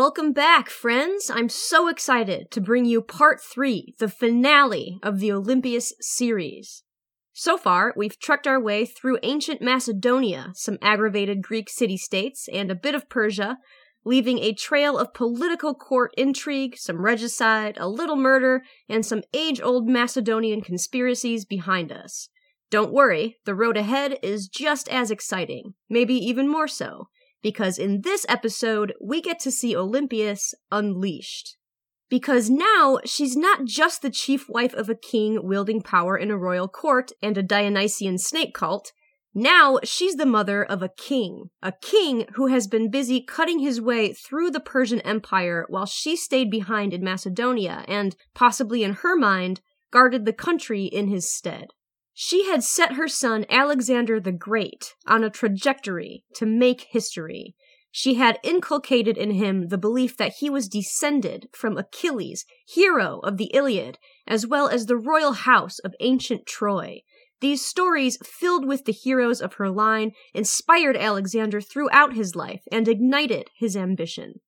Welcome back, friends! I'm so excited to bring you part three, the finale of the Olympias series. So far, we've trekked our way through ancient Macedonia, some aggravated Greek city states, and a bit of Persia, leaving a trail of political court intrigue, some regicide, a little murder, and some age old Macedonian conspiracies behind us. Don't worry, the road ahead is just as exciting, maybe even more so, because in this episode, we get to see Olympias unleashed. Because now, she's not just the chief wife of a king wielding power in a royal court and a Dionysian snake cult, now she's the mother of a king, a king who has been busy cutting his way through the Persian Empire while she stayed behind in Macedonia and, possibly in her mind, guarded the country in his stead. She had set her son Alexander the Great on a trajectory to make history. She had inculcated in him the belief that he was descended from Achilles, hero of the Iliad, as well as the royal house of ancient Troy, these stories, filled with the heroes of her line, inspired Alexander throughout his life and ignited his ambition.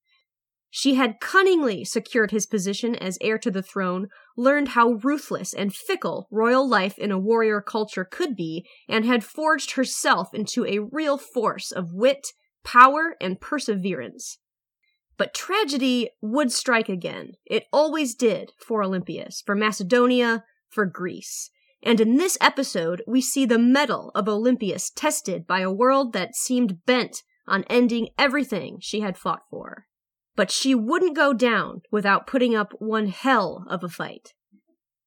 She had cunningly secured his position as heir to the throne, learned how ruthless and fickle royal life in a warrior culture could be, and had forged herself into a real force of wit, power, and perseverance. But tragedy would strike again. It always did for Olympias, for Macedonia, for Greece. And in this episode, we see the mettle of Olympias tested by a world that seemed bent on ending everything she had fought for. But she wouldn't go down without putting up one hell of a fight.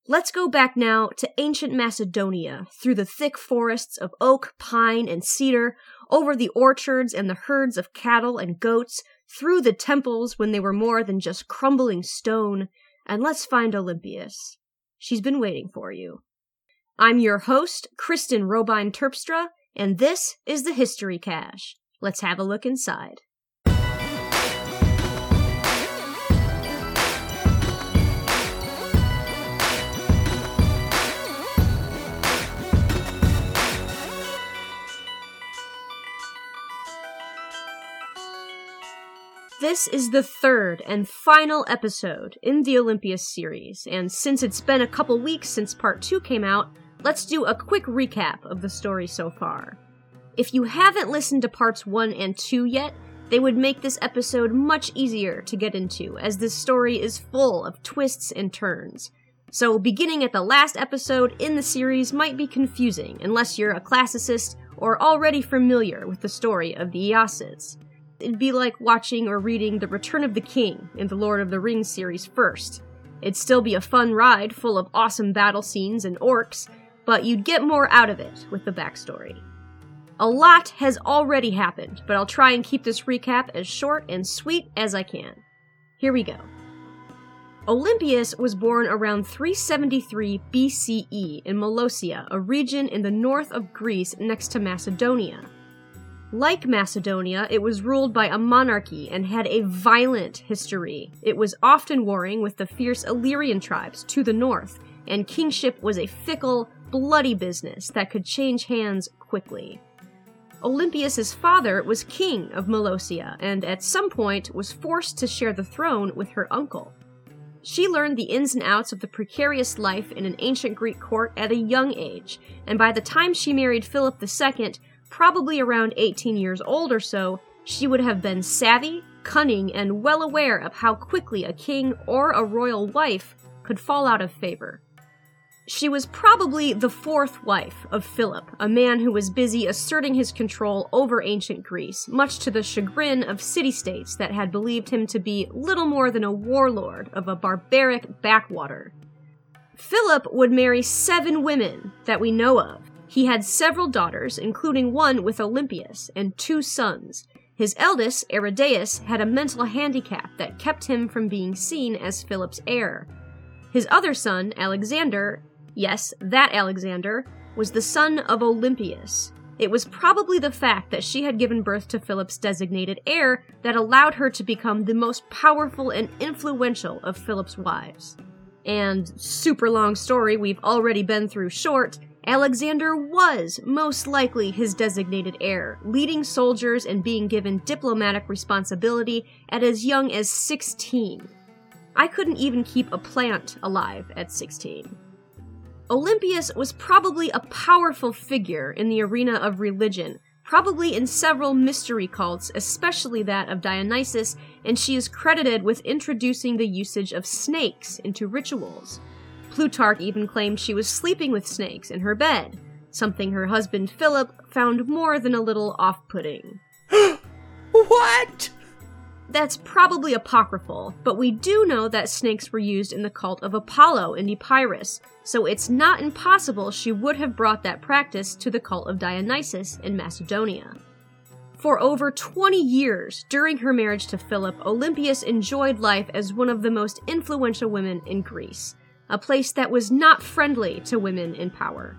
Let's go back now to ancient Macedonia, through the thick forests of oak, pine, and cedar, over the orchards and the herds of cattle and goats, through the temples when they were more than just crumbling stone, and let's find Olympias. She's been waiting for you. I'm your host, Kristen Robine Terpstra, and this is the History Cache. Let's have a look inside. This is the third and final episode in the Olympias series, and since it's been a couple weeks since part 2 came out, let's do a quick recap of the story so far. If you haven't listened to parts 1 and 2 yet, they would make this episode much easier to get into, as this story is full of twists and turns. So, beginning at the last episode in the series might be confusing unless you're a classicist or already familiar with the story of the Aeacids. It'd be like watching or reading The Return of the King in the Lord of the Rings series first. It'd still be a fun ride full of awesome battle scenes and orcs, but you'd get more out of it with the backstory. A lot has already happened, but I'll try and keep this recap as short and sweet as I can. Here we go. Olympias was born around 373 BCE in Molossia, a region in the north of Greece next to Macedonia. Like Macedonia, it was ruled by a monarchy and had a violent history. It was often warring with the fierce Illyrian tribes to the north, and kingship was a fickle, bloody business that could change hands quickly. Olympias's father was king of Molossia and at some point was forced to share the throne with her uncle. She learned the ins and outs of the precarious life in an ancient Greek court at a young age, and by the time she married Philip II, probably around 18 years old or so, she would have been savvy, cunning, and well aware of how quickly a king or a royal wife could fall out of favor. She was probably the fourth wife of Philip, a man who was busy asserting his control over ancient Greece, much to the chagrin of city states that had believed him to be little more than a warlord of a barbaric backwater. Philip would marry seven women that we know of. He had several daughters, including one with Olympias, and two sons. His eldest, Aridaeus, had a mental handicap that kept him from being seen as Philip's heir. His other son, Alexander, Yes, that Alexander was the son of Olympias. It was probably the fact that she had given birth to Philip's designated heir that allowed her to become the most powerful and influential of Philip's wives. And super long story we've already been through short, Alexander was most likely his designated heir, leading soldiers and being given diplomatic responsibility at as young as 16. I couldn't even keep a plant alive at 16. Olympias was probably a powerful figure in the arena of religion, probably in several mystery cults, especially that of Dionysus, and she is credited with introducing the usage of snakes into rituals. Plutarch even claimed she was sleeping with snakes in her bed, something her husband Philip found more than a little off putting. what? That's probably apocryphal, but we do know that snakes were used in the cult of Apollo in Epirus, so it's not impossible she would have brought that practice to the cult of Dionysus in Macedonia. For over 20 years during her marriage to Philip, Olympias enjoyed life as one of the most influential women in Greece, a place that was not friendly to women in power,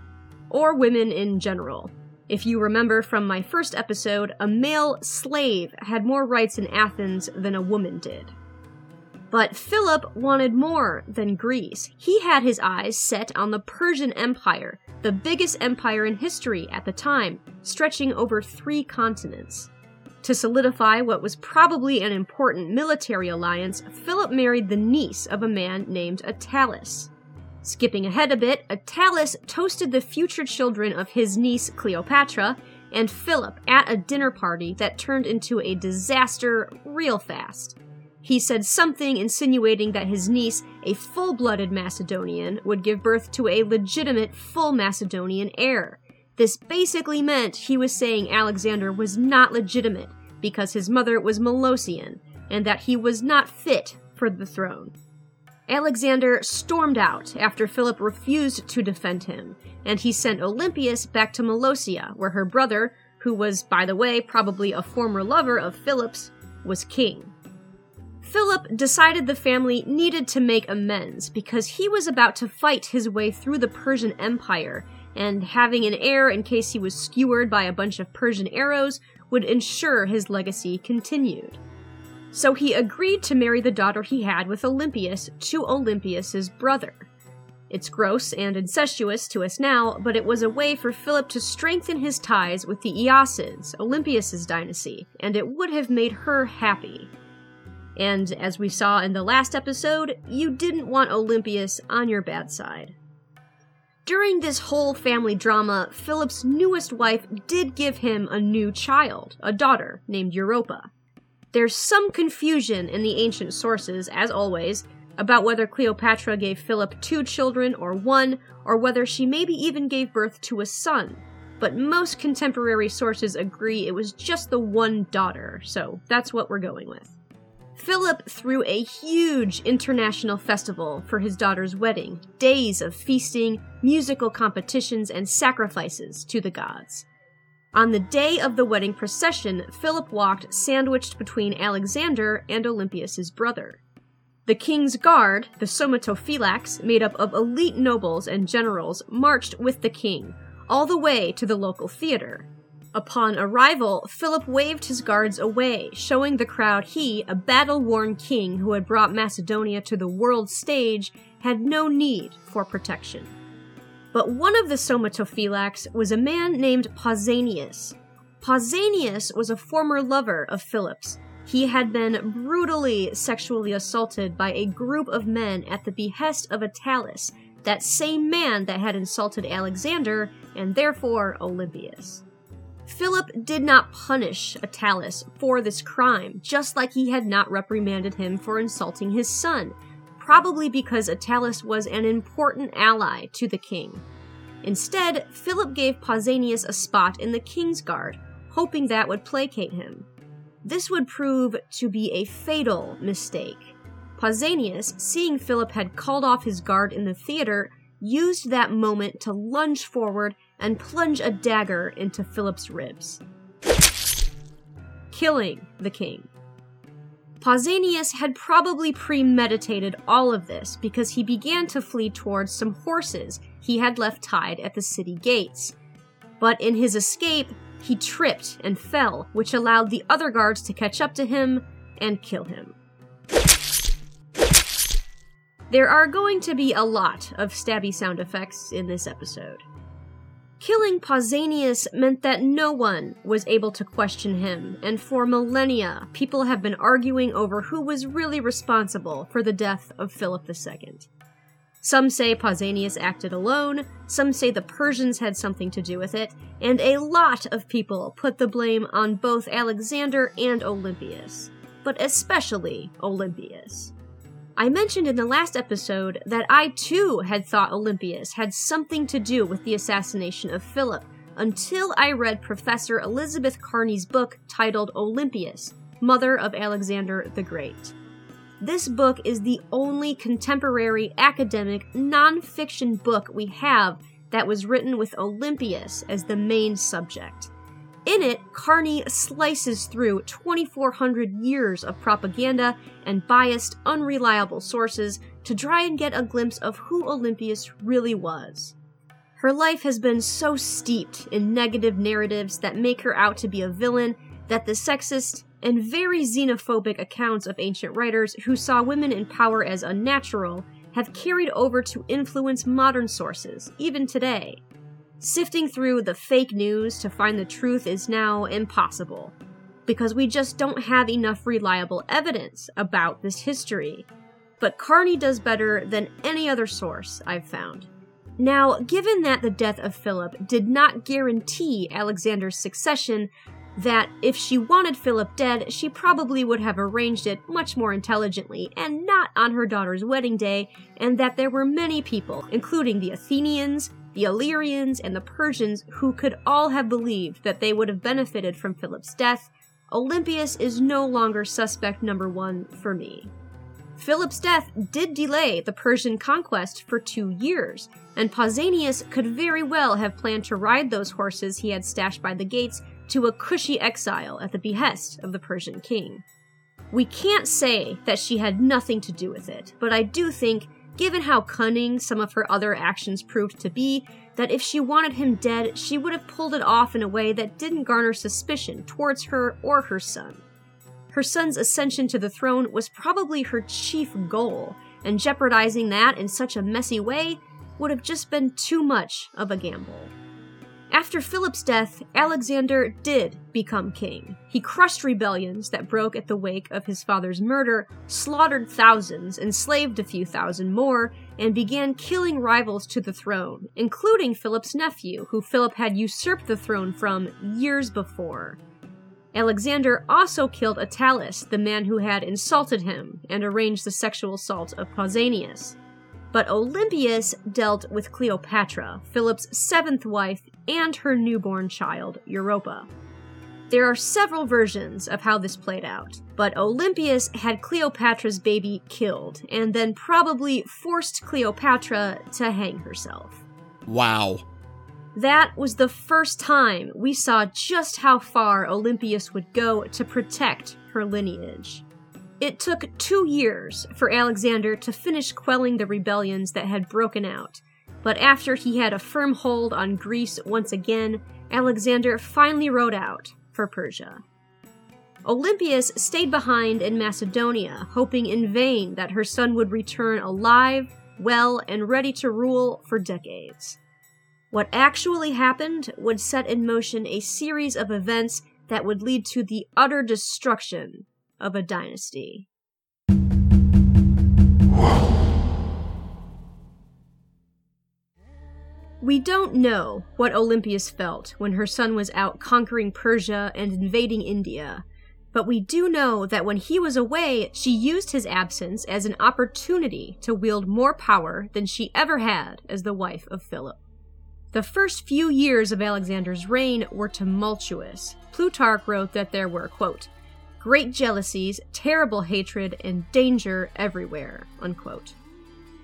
or women in general. If you remember from my first episode, a male slave had more rights in Athens than a woman did. But Philip wanted more than Greece. He had his eyes set on the Persian Empire, the biggest empire in history at the time, stretching over three continents. To solidify what was probably an important military alliance, Philip married the niece of a man named Attalus. Skipping ahead a bit, Attalus toasted the future children of his niece Cleopatra and Philip at a dinner party that turned into a disaster real fast. He said something insinuating that his niece, a full blooded Macedonian, would give birth to a legitimate full Macedonian heir. This basically meant he was saying Alexander was not legitimate because his mother was Molossian, and that he was not fit for the throne. Alexander stormed out after Philip refused to defend him, and he sent Olympias back to Molossia, where her brother, who was, by the way, probably a former lover of Philip's, was king. Philip decided the family needed to make amends because he was about to fight his way through the Persian Empire, and having an heir in case he was skewered by a bunch of Persian arrows would ensure his legacy continued so he agreed to marry the daughter he had with Olympias to Olympias's brother. It's gross and incestuous to us now, but it was a way for Philip to strengthen his ties with the Aeacids, Olympias's dynasty, and it would have made her happy. And as we saw in the last episode, you didn't want Olympias on your bad side. During this whole family drama, Philip's newest wife did give him a new child, a daughter named Europa. There's some confusion in the ancient sources, as always, about whether Cleopatra gave Philip two children or one, or whether she maybe even gave birth to a son. But most contemporary sources agree it was just the one daughter, so that's what we're going with. Philip threw a huge international festival for his daughter's wedding, days of feasting, musical competitions, and sacrifices to the gods. On the day of the wedding procession, Philip walked sandwiched between Alexander and Olympias's brother. The king's guard, the Somatophylax, made up of elite nobles and generals, marched with the king, all the way to the local theater. Upon arrival, Philip waved his guards away, showing the crowd he, a battle worn king who had brought Macedonia to the world stage, had no need for protection. But one of the somatophylax was a man named Pausanias. Pausanias was a former lover of Philip's. He had been brutally sexually assaulted by a group of men at the behest of Attalus, that same man that had insulted Alexander and therefore Olympias. Philip did not punish Attalus for this crime, just like he had not reprimanded him for insulting his son, probably because Attalus was an important ally to the king. Instead, Philip gave Pausanias a spot in the king's guard, hoping that would placate him. This would prove to be a fatal mistake. Pausanias, seeing Philip had called off his guard in the theater, used that moment to lunge forward and plunge a dagger into Philip's ribs, killing the king. Pausanias had probably premeditated all of this because he began to flee towards some horses he had left tied at the city gates. But in his escape, he tripped and fell, which allowed the other guards to catch up to him and kill him. There are going to be a lot of stabby sound effects in this episode. Killing Pausanias meant that no one was able to question him, and for millennia, people have been arguing over who was really responsible for the death of Philip II. Some say Pausanias acted alone, some say the Persians had something to do with it, and a lot of people put the blame on both Alexander and Olympias, but especially Olympias. I mentioned in the last episode that I too had thought Olympias had something to do with the assassination of Philip until I read Professor Elizabeth Carney's book titled Olympias, Mother of Alexander the Great. This book is the only contemporary academic nonfiction book we have that was written with Olympias as the main subject. In it, Carney slices through 2,400 years of propaganda and biased, unreliable sources to try and get a glimpse of who Olympias really was. Her life has been so steeped in negative narratives that make her out to be a villain that the sexist and very xenophobic accounts of ancient writers who saw women in power as unnatural have carried over to influence modern sources, even today. Sifting through the fake news to find the truth is now impossible, because we just don't have enough reliable evidence about this history. But Carney does better than any other source I've found. Now, given that the death of Philip did not guarantee Alexander's succession, that if she wanted Philip dead, she probably would have arranged it much more intelligently and not on her daughter's wedding day, and that there were many people, including the Athenians, the Illyrians, and the Persians who could all have believed that they would have benefited from Philip's death, Olympias is no longer suspect number one for me. Philip's death did delay the Persian conquest for two years, and Pausanias could very well have planned to ride those horses he had stashed by the gates to a cushy exile at the behest of the Persian king. We can't say that she had nothing to do with it, but I do think given how cunning some of her other actions proved to be, that if she wanted him dead, she would have pulled it off in a way that didn't garner suspicion towards her or her son. Her son's ascension to the throne was probably her chief goal, and jeopardizing that in such a messy way would have just been too much of a gamble. After Philip's death, Alexander did become king. He crushed rebellions that broke at the wake of his father's murder, slaughtered thousands, enslaved a few thousand more, and began killing rivals to the throne, including Philip's nephew, who Philip had usurped the throne from years before. Alexander also killed Attalus, the man who had insulted him and arranged the sexual assault of Pausanias. But Olympias dealt with Cleopatra, Philip's seventh wife, and her newborn child, Europa. There are several versions of how this played out, but Olympias had Cleopatra's baby killed, and then probably forced Cleopatra to hang herself. Wow. That was the first time we saw just how far Olympias would go to protect her lineage. It took two years for Alexander to finish quelling the rebellions that had broken out, but after he had a firm hold on Greece once again, Alexander finally rode out for Persia. Olympias stayed behind in Macedonia, hoping in vain that her son would return alive, well, and ready to rule for decades. What actually happened would set in motion a series of events that would lead to the utter destruction of a dynasty. We don't know what Olympias felt when her son was out conquering Persia and invading India, but we do know that when he was away, she used his absence as an opportunity to wield more power than she ever had as the wife of Philip. The first few years of Alexander's reign were tumultuous. Plutarch wrote that there were, quote, great jealousies, terrible hatred, and danger everywhere. Unquote.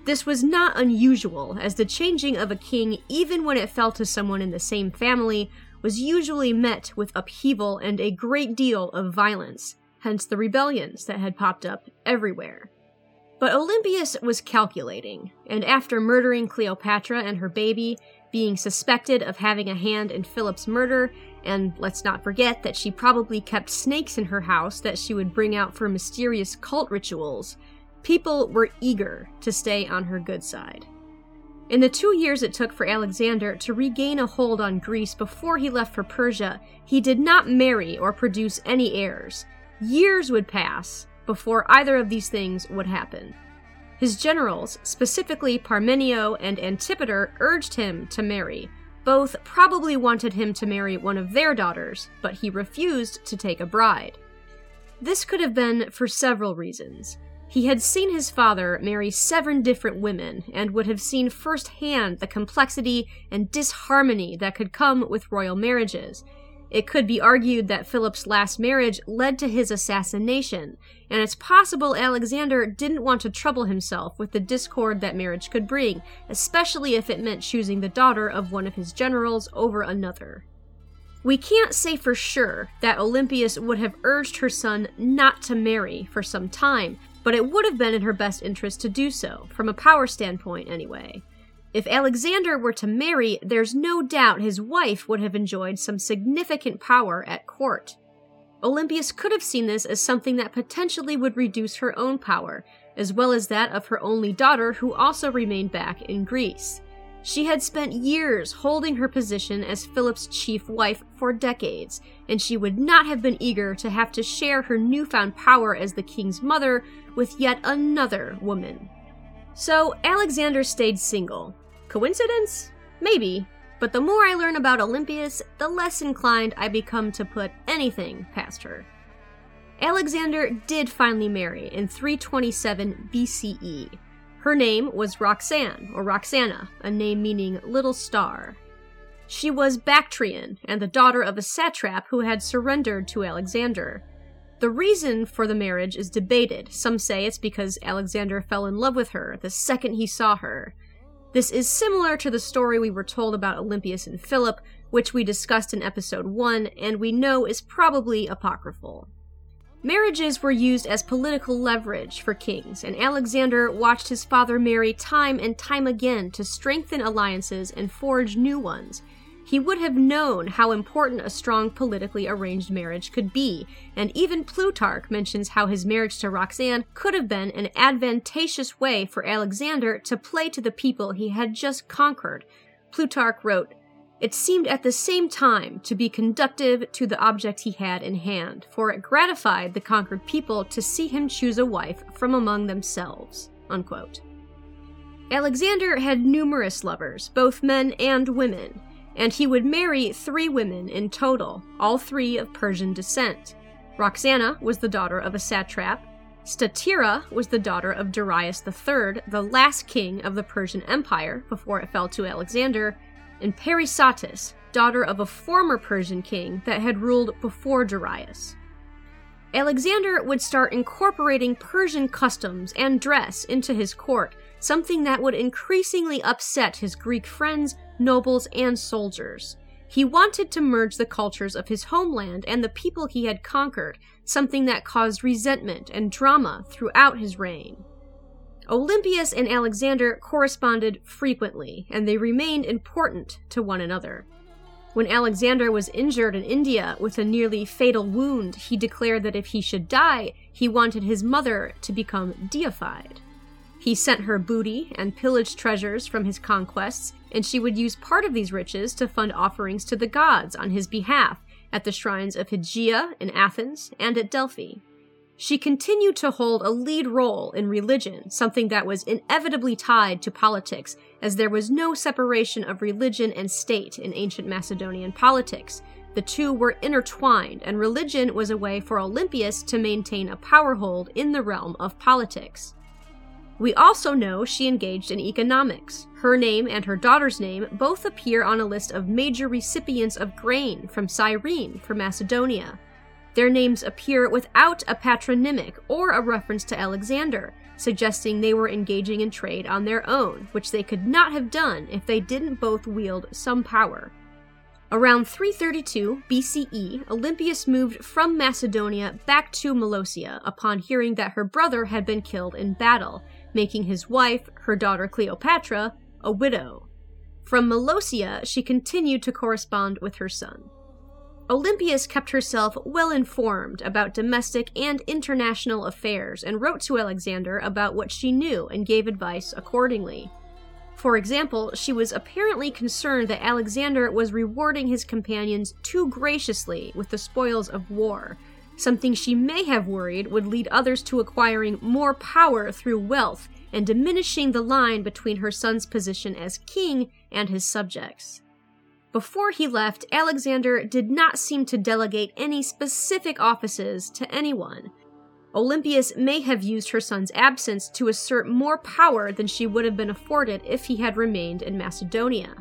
This was not unusual, as the changing of a king, even when it fell to someone in the same family, was usually met with upheaval and a great deal of violence, hence the rebellions that had popped up everywhere. But Olympias was calculating, and after murdering Cleopatra and her baby, being suspected of having a hand in Philip's murder, and let's not forget that she probably kept snakes in her house that she would bring out for mysterious cult rituals, people were eager to stay on her good side. In the two years it took for Alexander to regain a hold on Greece before he left for Persia, he did not marry or produce any heirs. Years would pass before either of these things would happen. His generals, specifically Parmenio and Antipater, urged him to marry. Both probably wanted him to marry one of their daughters, but he refused to take a bride. This could have been for several reasons. He had seen his father marry seven different women and would have seen firsthand the complexity and disharmony that could come with royal marriages. It could be argued that Philip's last marriage led to his assassination, and it's possible Alexander didn't want to trouble himself with the discord that marriage could bring, especially if it meant choosing the daughter of one of his generals over another. We can't say for sure that Olympias would have urged her son not to marry for some time, but it would have been in her best interest to do so, from a power standpoint anyway. If Alexander were to marry, there's no doubt his wife would have enjoyed some significant power at court. Olympias could have seen this as something that potentially would reduce her own power, as well as that of her only daughter, who also remained back in Greece. She had spent years holding her position as Philip's chief wife for decades, and she would not have been eager to have to share her newfound power as the king's mother with yet another woman. So, Alexander stayed single. Coincidence? Maybe. But the more I learn about Olympias, the less inclined I become to put anything past her. Alexander did finally marry in 327 BCE, her name was Roxanne, or Roxana, a name meaning little star. She was Bactrian and the daughter of a satrap who had surrendered to Alexander. The reason for the marriage is debated. Some say it's because Alexander fell in love with her the second he saw her. This is similar to the story we were told about Olympias and Philip, which we discussed in episode 1, and we know is probably apocryphal. Marriages were used as political leverage for kings, and Alexander watched his father marry time and time again to strengthen alliances and forge new ones. He would have known how important a strong politically arranged marriage could be, and even Plutarch mentions how his marriage to Roxanne could have been an advantageous way for Alexander to play to the people he had just conquered. Plutarch wrote, it seemed at the same time to be conductive to the object he had in hand, for it gratified the conquered people to see him choose a wife from among themselves. Unquote. Alexander had numerous lovers, both men and women, and he would marry three women in total, all three of Persian descent. Roxana was the daughter of a satrap, Statira was the daughter of Darius III, the last king of the Persian Empire before it fell to Alexander, and Parysatis, daughter of a former Persian king that had ruled before Darius. Alexander would start incorporating Persian customs and dress into his court, something that would increasingly upset his Greek friends, nobles, and soldiers. He wanted to merge the cultures of his homeland and the people he had conquered, something that caused resentment and drama throughout his reign. Olympias and Alexander corresponded frequently, and they remained important to one another. When Alexander was injured in India with a nearly fatal wound, he declared that if he should die, he wanted his mother to become deified. He sent her booty and pillaged treasures from his conquests, and she would use part of these riches to fund offerings to the gods on his behalf at the shrines of Hygeia in Athens and at Delphi. She continued to hold a lead role in religion, something that was inevitably tied to politics, as there was no separation of religion and state in ancient Macedonian politics. The two were intertwined, and religion was a way for Olympias to maintain a power hold in the realm of politics. We also know she engaged in economics. Her name and her daughter's name both appear on a list of major recipients of grain from Cyrene for Macedonia. Their names appear without a patronymic or a reference to Alexander, suggesting they were engaging in trade on their own, which they could not have done if they didn't both wield some power. Around 332 BCE, Olympias moved from Macedonia back to Molossia upon hearing that her brother had been killed in battle, making his wife, her daughter Cleopatra, a widow. From Molossia, she continued to correspond with her son. Olympias kept herself well informed about domestic and international affairs and wrote to Alexander about what she knew and gave advice accordingly. For example, she was apparently concerned that Alexander was rewarding his companions too graciously with the spoils of war, something she may have worried would lead others to acquiring more power through wealth and diminishing the line between her son's position as king and his subjects. Before he left, Alexander did not seem to delegate any specific offices to anyone. Olympias may have used her son's absence to assert more power than she would have been afforded if he had remained in Macedonia.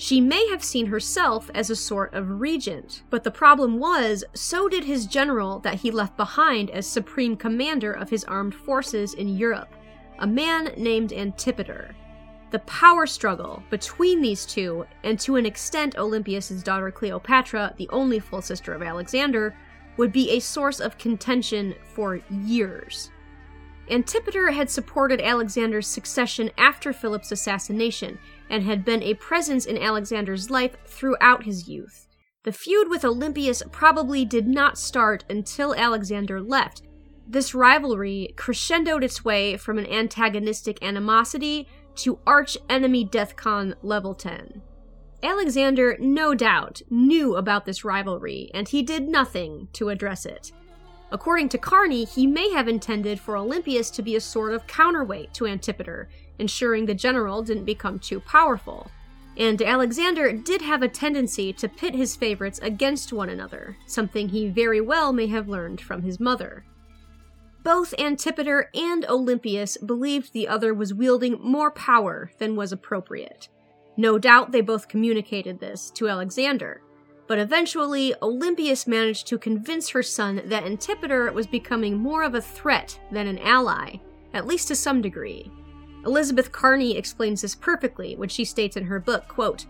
She may have seen herself as a sort of regent, but the problem was, so did his general that he left behind as supreme commander of his armed forces in Europe, a man named Antipater. The power struggle between these two, and to an extent Olympias' daughter Cleopatra, the only full sister of Alexander, would be a source of contention for years. Antipater had supported Alexander's succession after Philip's assassination and had been a presence in Alexander's life throughout his youth. The feud with Olympias probably did not start until Alexander left. This rivalry crescendoed its way from an antagonistic animosity to arch enemy DEFCON level 10. Alexander, no doubt, knew about this rivalry, and he did nothing to address it. According to Carney, he may have intended for Olympias to be a sort of counterweight to Antipater, ensuring the general didn't become too powerful. And Alexander did have a tendency to pit his favorites against one another, something he very well may have learned from his mother. Both Antipater and Olympias believed the other was wielding more power than was appropriate. No doubt they both communicated this to Alexander, but eventually Olympias managed to convince her son that Antipater was becoming more of a threat than an ally, at least to some degree. Elizabeth Carney explains this perfectly when she states in her book, quote,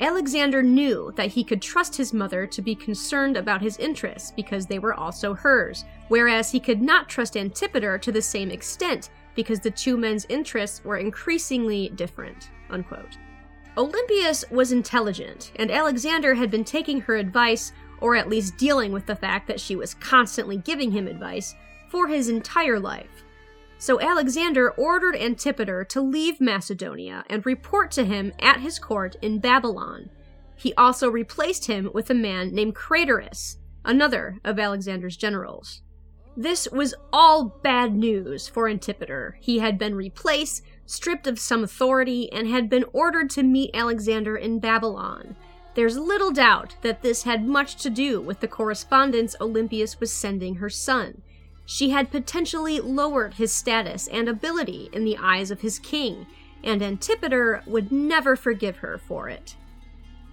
Alexander knew that he could trust his mother to be concerned about his interests because they were also hers, whereas he could not trust Antipater to the same extent because the two men's interests were increasingly different. Unquote. Olympias was intelligent, and Alexander had been taking her advice, or at least dealing with the fact that she was constantly giving him advice, for his entire life. So Alexander ordered Antipater to leave Macedonia and report to him at his court in Babylon. He also replaced him with a man named Craterus, another of Alexander's generals. This was all bad news for Antipater. He had been replaced stripped of some authority, and had been ordered to meet Alexander in Babylon. There's little doubt that this had much to do with the correspondence Olympias was sending her son. She had potentially lowered his status and ability in the eyes of his king, and Antipater would never forgive her for it.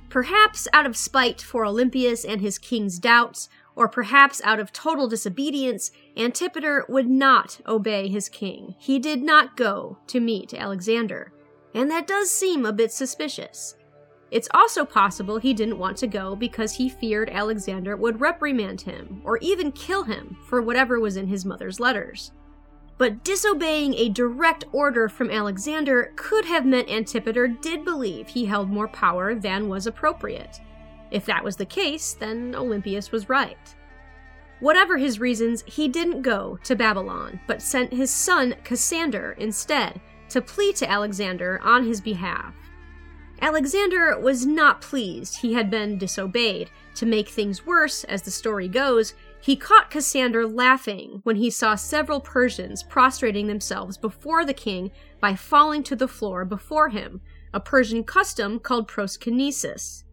Perhaps out of spite for Olympias and his king's doubts, or perhaps out of total disobedience, Antipater would not obey his king. He did not go to meet Alexander, and that does seem a bit suspicious. It's also possible he didn't want to go because he feared Alexander would reprimand him or even kill him for whatever was in his mother's letters. But disobeying a direct order from Alexander could have meant Antipater did believe he held more power than was appropriate. If that was the case, then Olympias was right. Whatever his reasons, he didn't go to Babylon, but sent his son Cassander instead to plead to Alexander on his behalf. Alexander was not pleased he had been disobeyed. To make things worse, as the story goes, he caught Cassander laughing when he saw several Persians prostrating themselves before the king by falling to the floor before him, a Persian custom called proskynesis.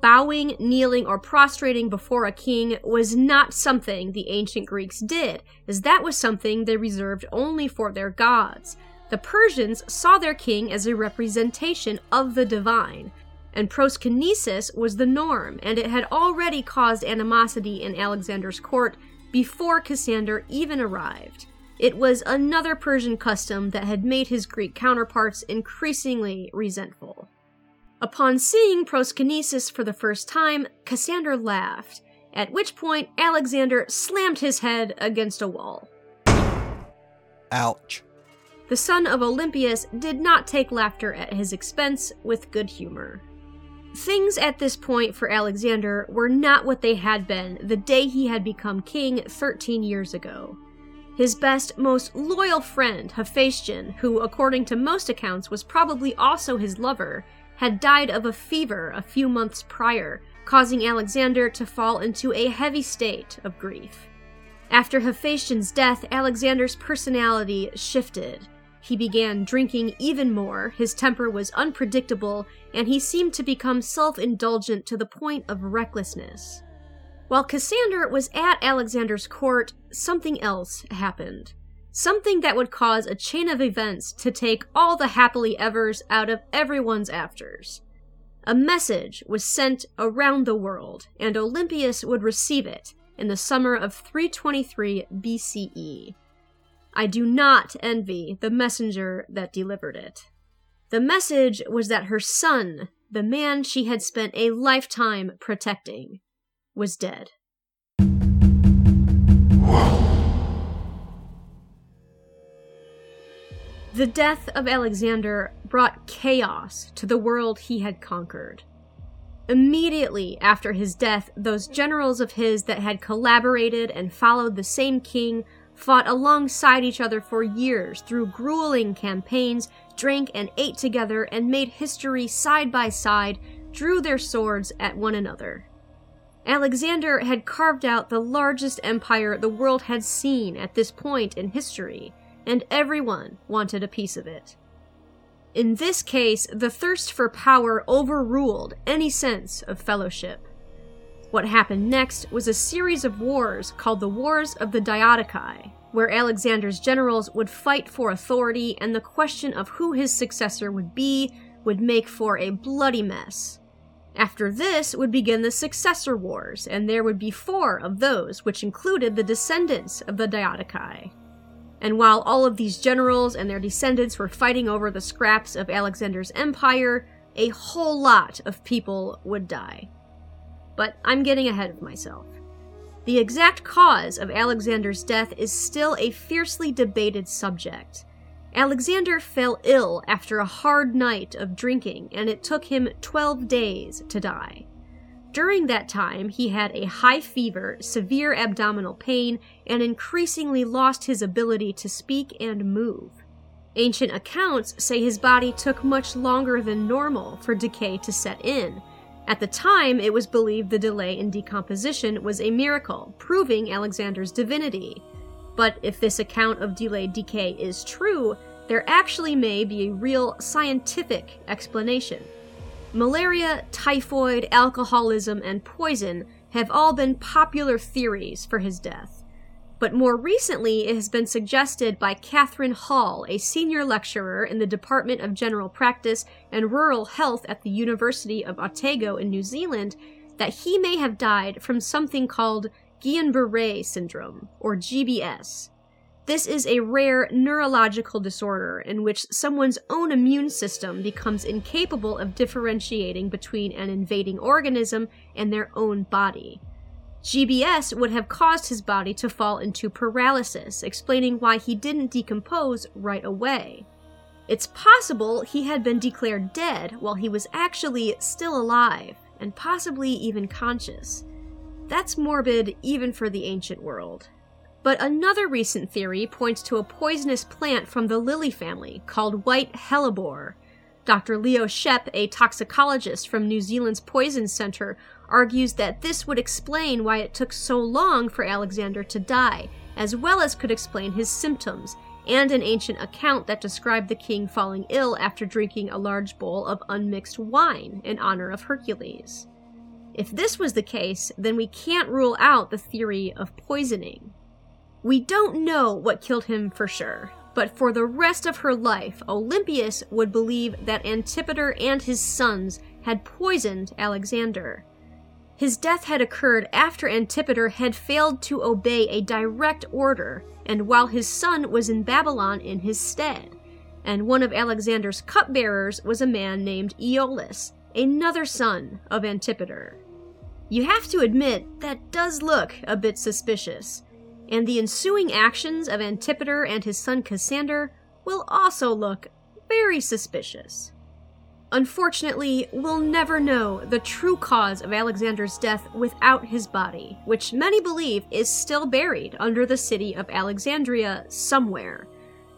Bowing, kneeling, or prostrating before a king was not something the ancient Greeks did, as that was something they reserved only for their gods. The Persians saw their king as a representation of the divine, and proskynesis was the norm, and it had already caused animosity in Alexander's court before Cassander even arrived. It was another Persian custom that had made his Greek counterparts increasingly resentful. Upon seeing proskynesis for the first time, Cassander laughed, at which point Alexander slammed his head against a wall. Ouch. The son of Olympias did not take laughter at his expense with good humor. Things at this point for Alexander were not what they had been the day he had become king 13 years ago. His best, most loyal friend, Hephaestion, who, according to most accounts, was probably also his lover, had died of a fever a few months prior, causing Alexander to fall into a heavy state of grief. After Hephaestion's death, Alexander's personality shifted. He began drinking even more, his temper was unpredictable, and he seemed to become self indulgent to the point of recklessness. While Cassander was at Alexander's court, something else happened. Something that would cause a chain of events to take all the happily evers out of everyone's afters. A message was sent around the world, and Olympias would receive it in the summer of 323 BCE. I do not envy the messenger that delivered it. The message was that her son, the man she had spent a lifetime protecting, was dead. The death of Alexander brought chaos to the world he had conquered. Immediately after his death, those generals of his that had collaborated and followed the same king fought alongside each other for years through grueling campaigns, drank and ate together, and made history side by side, drew their swords at one another. Alexander had carved out the largest empire the world had seen at this point in history, and everyone wanted a piece of it. In this case, the thirst for power overruled any sense of fellowship. What happened next was a series of wars called the Wars of the Diadochi, where Alexander's generals would fight for authority, and the question of who his successor would be would make for a bloody mess. After this would begin the Successor Wars, and there would be four of those, which included the descendants of the Diadochi. And while all of these generals and their descendants were fighting over the scraps of Alexander's empire, a whole lot of people would die but I'm getting ahead of myself. The exact cause of Alexander's death is still a fiercely debated subject. Alexander fell ill after a hard night of drinking, and it took him 12 days to die. During that time, he had a high fever, severe abdominal pain, and increasingly lost his ability to speak and move. Ancient accounts say his body took much longer than normal for decay to set in, at the time, it was believed the delay in decomposition was a miracle, proving Alexander's divinity. But if this account of delayed decay is true, there actually may be a real scientific explanation. Malaria, typhoid, alcoholism, and poison have all been popular theories for his death but more recently it has been suggested by Katherine Hall, a senior lecturer in the Department of General Practice and Rural Health at the University of Otago in New Zealand, that he may have died from something called Guillain-Barré syndrome, or GBS. This is a rare neurological disorder in which someone's own immune system becomes incapable of differentiating between an invading organism and their own body. GBS would have caused his body to fall into paralysis, explaining why he didn't decompose right away. It's possible he had been declared dead while he was actually still alive, and possibly even conscious. That's morbid even for the ancient world. But another recent theory points to a poisonous plant from the lily family called white hellebore. Dr. Leo Schep, a toxicologist from New Zealand's Poison Center, argues that this would explain why it took so long for Alexander to die, as well as could explain his symptoms, and an ancient account that described the king falling ill after drinking a large bowl of unmixed wine in honor of Hercules. If this was the case, then we can't rule out the theory of poisoning. We don't know what killed him for sure, but for the rest of her life, Olympias would believe that Antipater and his sons had poisoned Alexander. His death had occurred after Antipater had failed to obey a direct order, and while his son was in Babylon in his stead. And one of Alexander's cupbearers was a man named Aeolus, another son of Antipater. You have to admit, that does look a bit suspicious, and the ensuing actions of Antipater and his son Cassander will also look very suspicious. Unfortunately, we'll never know the true cause of Alexander's death without his body, which many believe is still buried under the city of Alexandria somewhere.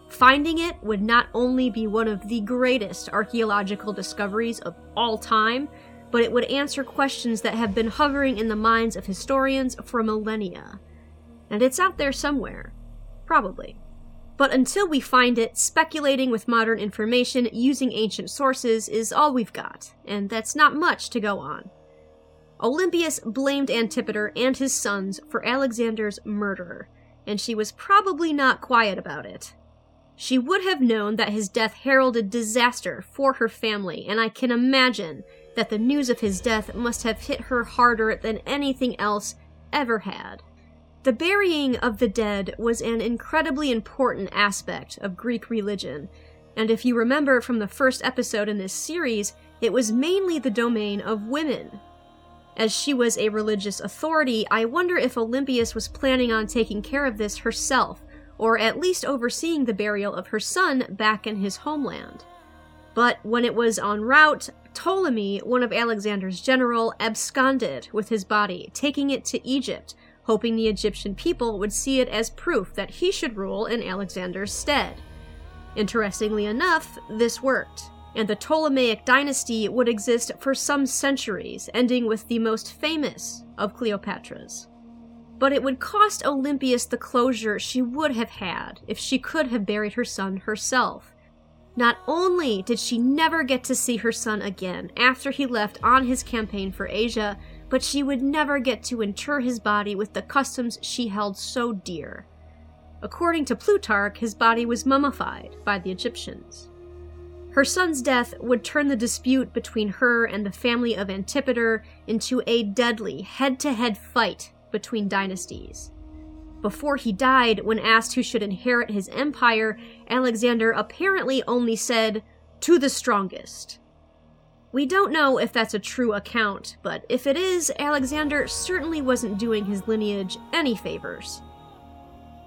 Finding it would not only be one of the greatest archaeological discoveries of all time, but it would answer questions that have been hovering in the minds of historians for millennia. And it's out there somewhere. Probably. But until we find it, speculating with modern information using ancient sources is all we've got, and that's not much to go on. Olympias blamed Antipater and his sons for Alexander's murder, and she was probably not quiet about it. She would have known that his death heralded disaster for her family, and I can imagine that the news of his death must have hit her harder than anything else ever had. The burying of the dead was an incredibly important aspect of Greek religion, and if you remember from the first episode in this series, it was mainly the domain of women. As she was a religious authority, I wonder if Olympias was planning on taking care of this herself, or at least overseeing the burial of her son back in his homeland. But when it was en route, Ptolemy, one of Alexander's general, absconded with his body, taking it to Egypt, hoping the Egyptian people would see it as proof that he should rule in Alexander's stead. Interestingly enough, this worked, and the Ptolemaic dynasty would exist for some centuries, ending with the most famous of Cleopatra's. But it would cost Olympias the closure she would have had if she could have buried her son herself. Not only did she never get to see her son again after he left on his campaign for Asia, but she would never get to inter his body with the customs she held so dear. According to Plutarch, his body was mummified by the Egyptians. Her son's death would turn the dispute between her and the family of Antipater into a deadly head to head fight between dynasties. Before he died, when asked who should inherit his empire, Alexander apparently only said, To the strongest. We don't know if that's a true account, but if it is, Alexander certainly wasn't doing his lineage any favors.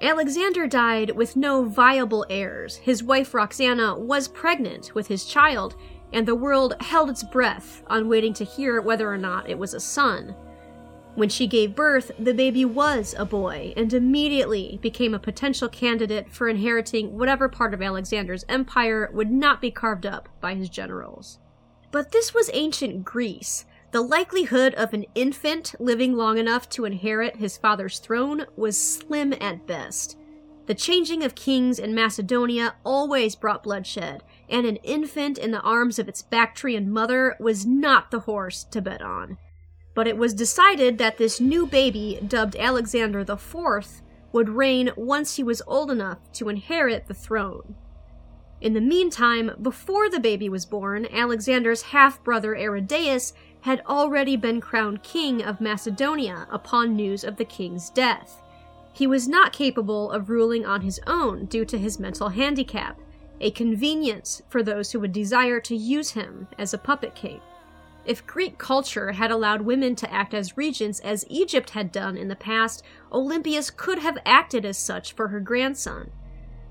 Alexander died with no viable heirs. His wife Roxana was pregnant with his child, and the world held its breath on waiting to hear whether or not it was a son. When she gave birth, the baby was a boy and immediately became a potential candidate for inheriting whatever part of Alexander's empire would not be carved up by his generals. But this was ancient Greece. The likelihood of an infant living long enough to inherit his father's throne was slim at best. The changing of kings in Macedonia always brought bloodshed, and an infant in the arms of its Bactrian mother was not the horse to bet on. But it was decided that this new baby, dubbed Alexander IV, would reign once he was old enough to inherit the throne. In the meantime, before the baby was born, Alexander's half brother Aridaeus had already been crowned king of Macedonia upon news of the king's death. He was not capable of ruling on his own due to his mental handicap, a convenience for those who would desire to use him as a puppet king. If Greek culture had allowed women to act as regents as Egypt had done in the past, Olympias could have acted as such for her grandson.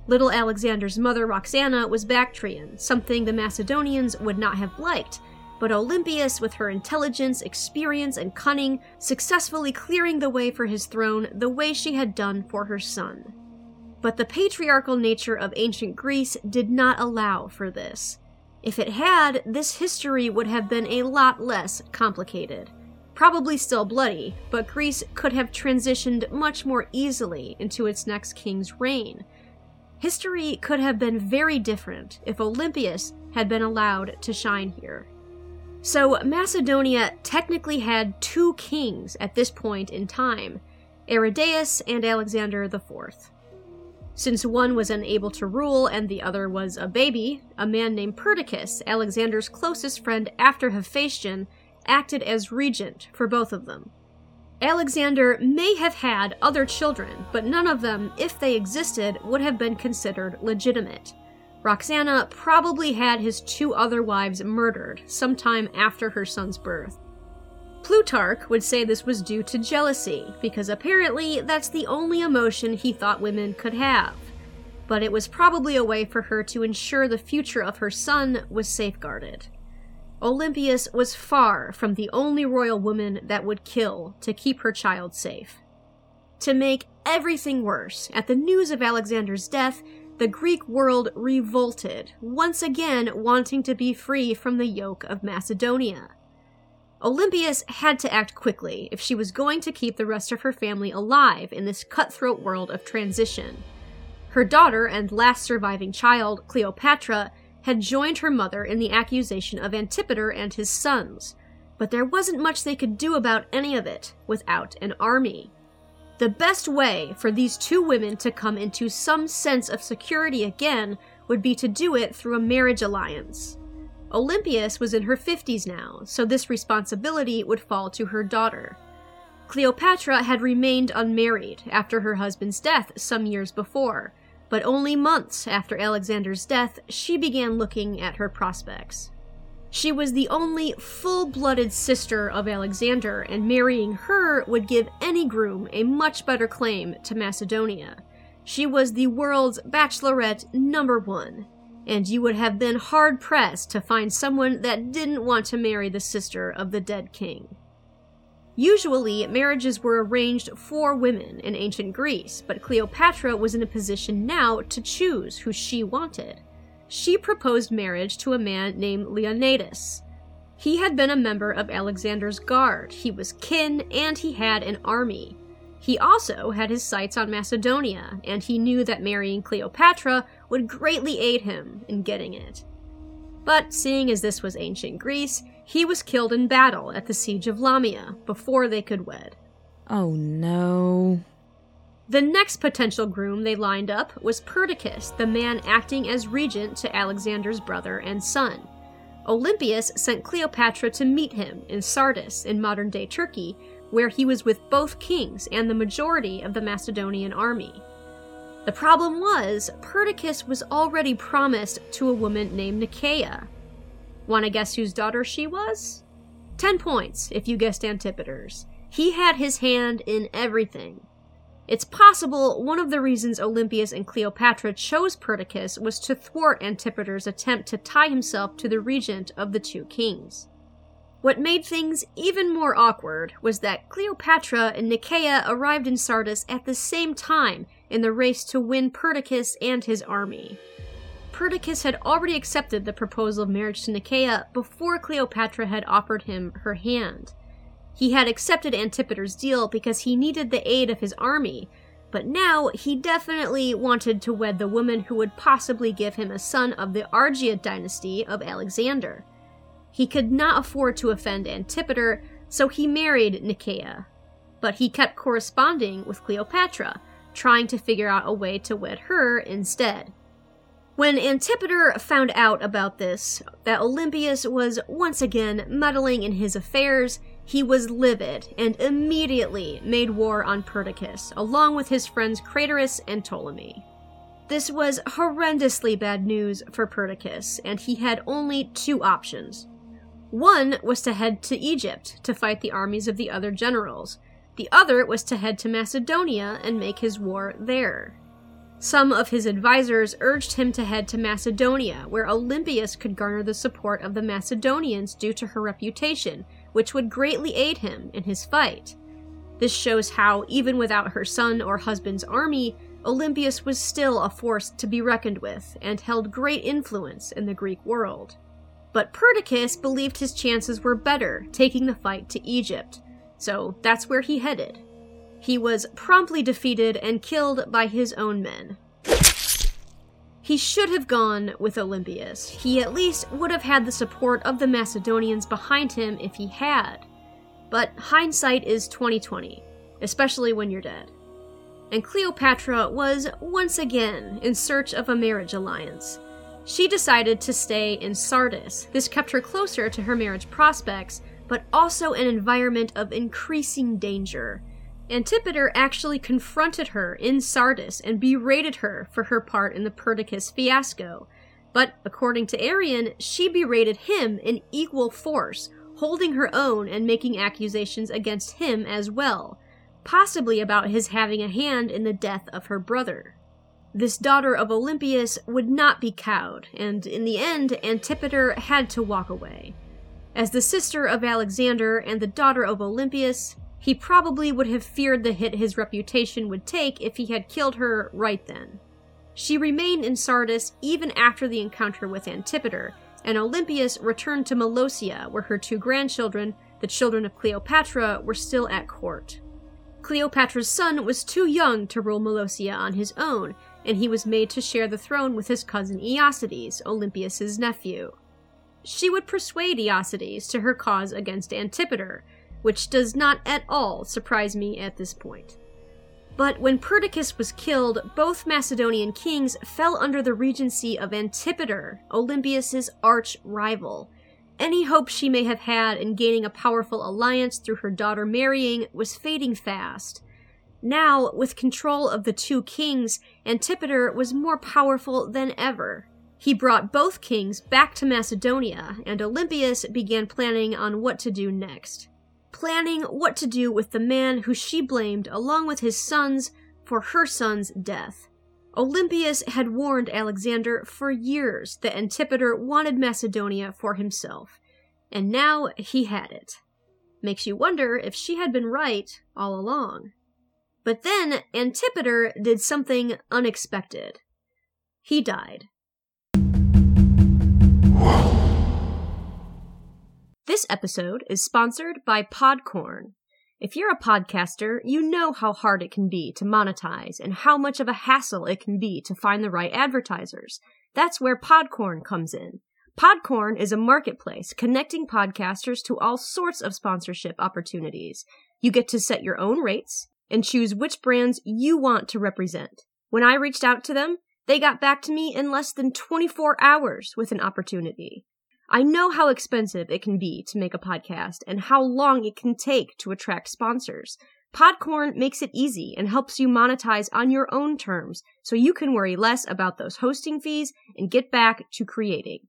Little Alexander's mother, Roxana, was Bactrian, something the Macedonians would not have liked, but Olympias, with her intelligence, experience, and cunning, successfully clearing the way for his throne the way she had done for her son. But the patriarchal nature of ancient Greece did not allow for this. If it had, this history would have been a lot less complicated. Probably still bloody, but Greece could have transitioned much more easily into its next king's reign History could have been very different if Olympias had been allowed to shine here. So, Macedonia technically had two kings at this point in time Aridaeus and Alexander IV. Since one was unable to rule and the other was a baby, a man named Perdiccas, Alexander's closest friend after Hephaestion, acted as regent for both of them. Alexander may have had other children, but none of them, if they existed, would have been considered legitimate. Roxana probably had his two other wives murdered sometime after her son's birth. Plutarch would say this was due to jealousy, because apparently that's the only emotion he thought women could have. But it was probably a way for her to ensure the future of her son was safeguarded. Olympias was far from the only royal woman that would kill to keep her child safe. To make everything worse, at the news of Alexander's death, the Greek world revolted, once again wanting to be free from the yoke of Macedonia. Olympias had to act quickly if she was going to keep the rest of her family alive in this cutthroat world of transition. Her daughter and last surviving child, Cleopatra, had joined her mother in the accusation of Antipater and his sons, but there wasn't much they could do about any of it without an army. The best way for these two women to come into some sense of security again would be to do it through a marriage alliance. Olympias was in her 50s now, so this responsibility would fall to her daughter. Cleopatra had remained unmarried after her husband's death some years before, but only months after Alexander's death, she began looking at her prospects. She was the only full blooded sister of Alexander, and marrying her would give any groom a much better claim to Macedonia. She was the world's bachelorette number one, and you would have been hard pressed to find someone that didn't want to marry the sister of the dead king. Usually, marriages were arranged for women in ancient Greece, but Cleopatra was in a position now to choose who she wanted. She proposed marriage to a man named Leonnatus. He had been a member of Alexander's guard, he was kin, and he had an army. He also had his sights on Macedonia, and he knew that marrying Cleopatra would greatly aid him in getting it. But seeing as this was ancient Greece, he was killed in battle at the siege of Lamia before they could wed. Oh no. The next potential groom they lined up was Perdiccas, the man acting as regent to Alexander's brother and son. Olympias sent Cleopatra to meet him in Sardis in modern day Turkey where he was with both kings and the majority of the Macedonian army. The problem was, Perdiccas was already promised to a woman named Nicaea. Want to guess whose daughter she was? Ten points if you guessed Antipater's. He had his hand in everything. It's possible one of the reasons Olympias and Cleopatra chose Perdiccas was to thwart Antipater's attempt to tie himself to the regent of the two kings. What made things even more awkward was that Cleopatra and Nicaea arrived in Sardis at the same time in the race to win Perdiccas and his army. Perdiccas had already accepted the proposal of marriage to Nicaea before Cleopatra had offered him her hand. He had accepted Antipater's deal because he needed the aid of his army, but now he definitely wanted to wed the woman who would possibly give him a son of the Argead dynasty of Alexander. He could not afford to offend Antipater, so he married Nicaea. But he kept corresponding with Cleopatra, trying to figure out a way to wed her instead. When Antipater found out about this, that Olympias was once again meddling in his affairs, he was livid and immediately made war on Perdiccas, along with his friends Craterus and Ptolemy. This was horrendously bad news for Perdiccas, and he had only two options one was to head to Egypt to fight the armies of the other generals. The other was to head to Macedonia and make his war there. Some of his advisors urged him to head to Macedonia, where Olympias could garner the support of the Macedonians due to her reputation, which would greatly aid him in his fight. This shows how, even without her son or husband's army, Olympias was still a force to be reckoned with and held great influence in the Greek world but Perdiccas believed his chances were better taking the fight to Egypt, so that's where he headed. He was promptly defeated and killed by his own men. He should have gone with Olympias. He at least would have had the support of the Macedonians behind him if he had. But hindsight is 2020, especially when you're dead. And Cleopatra was once again in search of a marriage alliance. She decided to stay in Sardis. This kept her closer to her marriage prospects, but also an environment of increasing danger. Antipater actually confronted her in Sardis and berated her for her part in the Perdiccas fiasco. But according to Arrian, she berated him in equal force, holding her own and making accusations against him as well, possibly about his having a hand in the death of her brother. This daughter of Olympias would not be cowed, and in the end, Antipater had to walk away. As the sister of Alexander and the daughter of Olympias, he probably would have feared the hit his reputation would take if he had killed her right then. She remained in Sardis even after the encounter with Antipater, and Olympias returned to Molossia, where her two grandchildren, the children of Cleopatra, were still at court. Cleopatra's son was too young to rule Molossia on his own, and he was made to share the throne with his cousin Aeacides, Olympias's nephew. She would persuade Aeacides to her cause against Antipater, which does not at all surprise me at this point. But when Perdiccas was killed, both Macedonian kings fell under the regency of Antipater, Olympias's arch rival. Any hope she may have had in gaining a powerful alliance through her daughter marrying was fading fast. Now, with control of the two kings, Antipater was more powerful than ever. He brought both kings back to Macedonia, and Olympias began planning on what to do next planning what to do with the man who she blamed, along with his sons, for her son's death. Olympias had warned Alexander for years that Antipater wanted Macedonia for himself, and now he had it. Makes you wonder if she had been right all along. But then Antipater did something unexpected. He died. This episode is sponsored by Podcorn. If you're a podcaster, you know how hard it can be to monetize and how much of a hassle it can be to find the right advertisers. That's where Podcorn comes in. Podcorn is a marketplace connecting podcasters to all sorts of sponsorship opportunities. You get to set your own rates and choose which brands you want to represent. When I reached out to them, they got back to me in less than 24 hours with an opportunity. I know how expensive it can be to make a podcast and how long it can take to attract sponsors. Podcorn makes it easy and helps you monetize on your own terms so you can worry less about those hosting fees and get back to creating.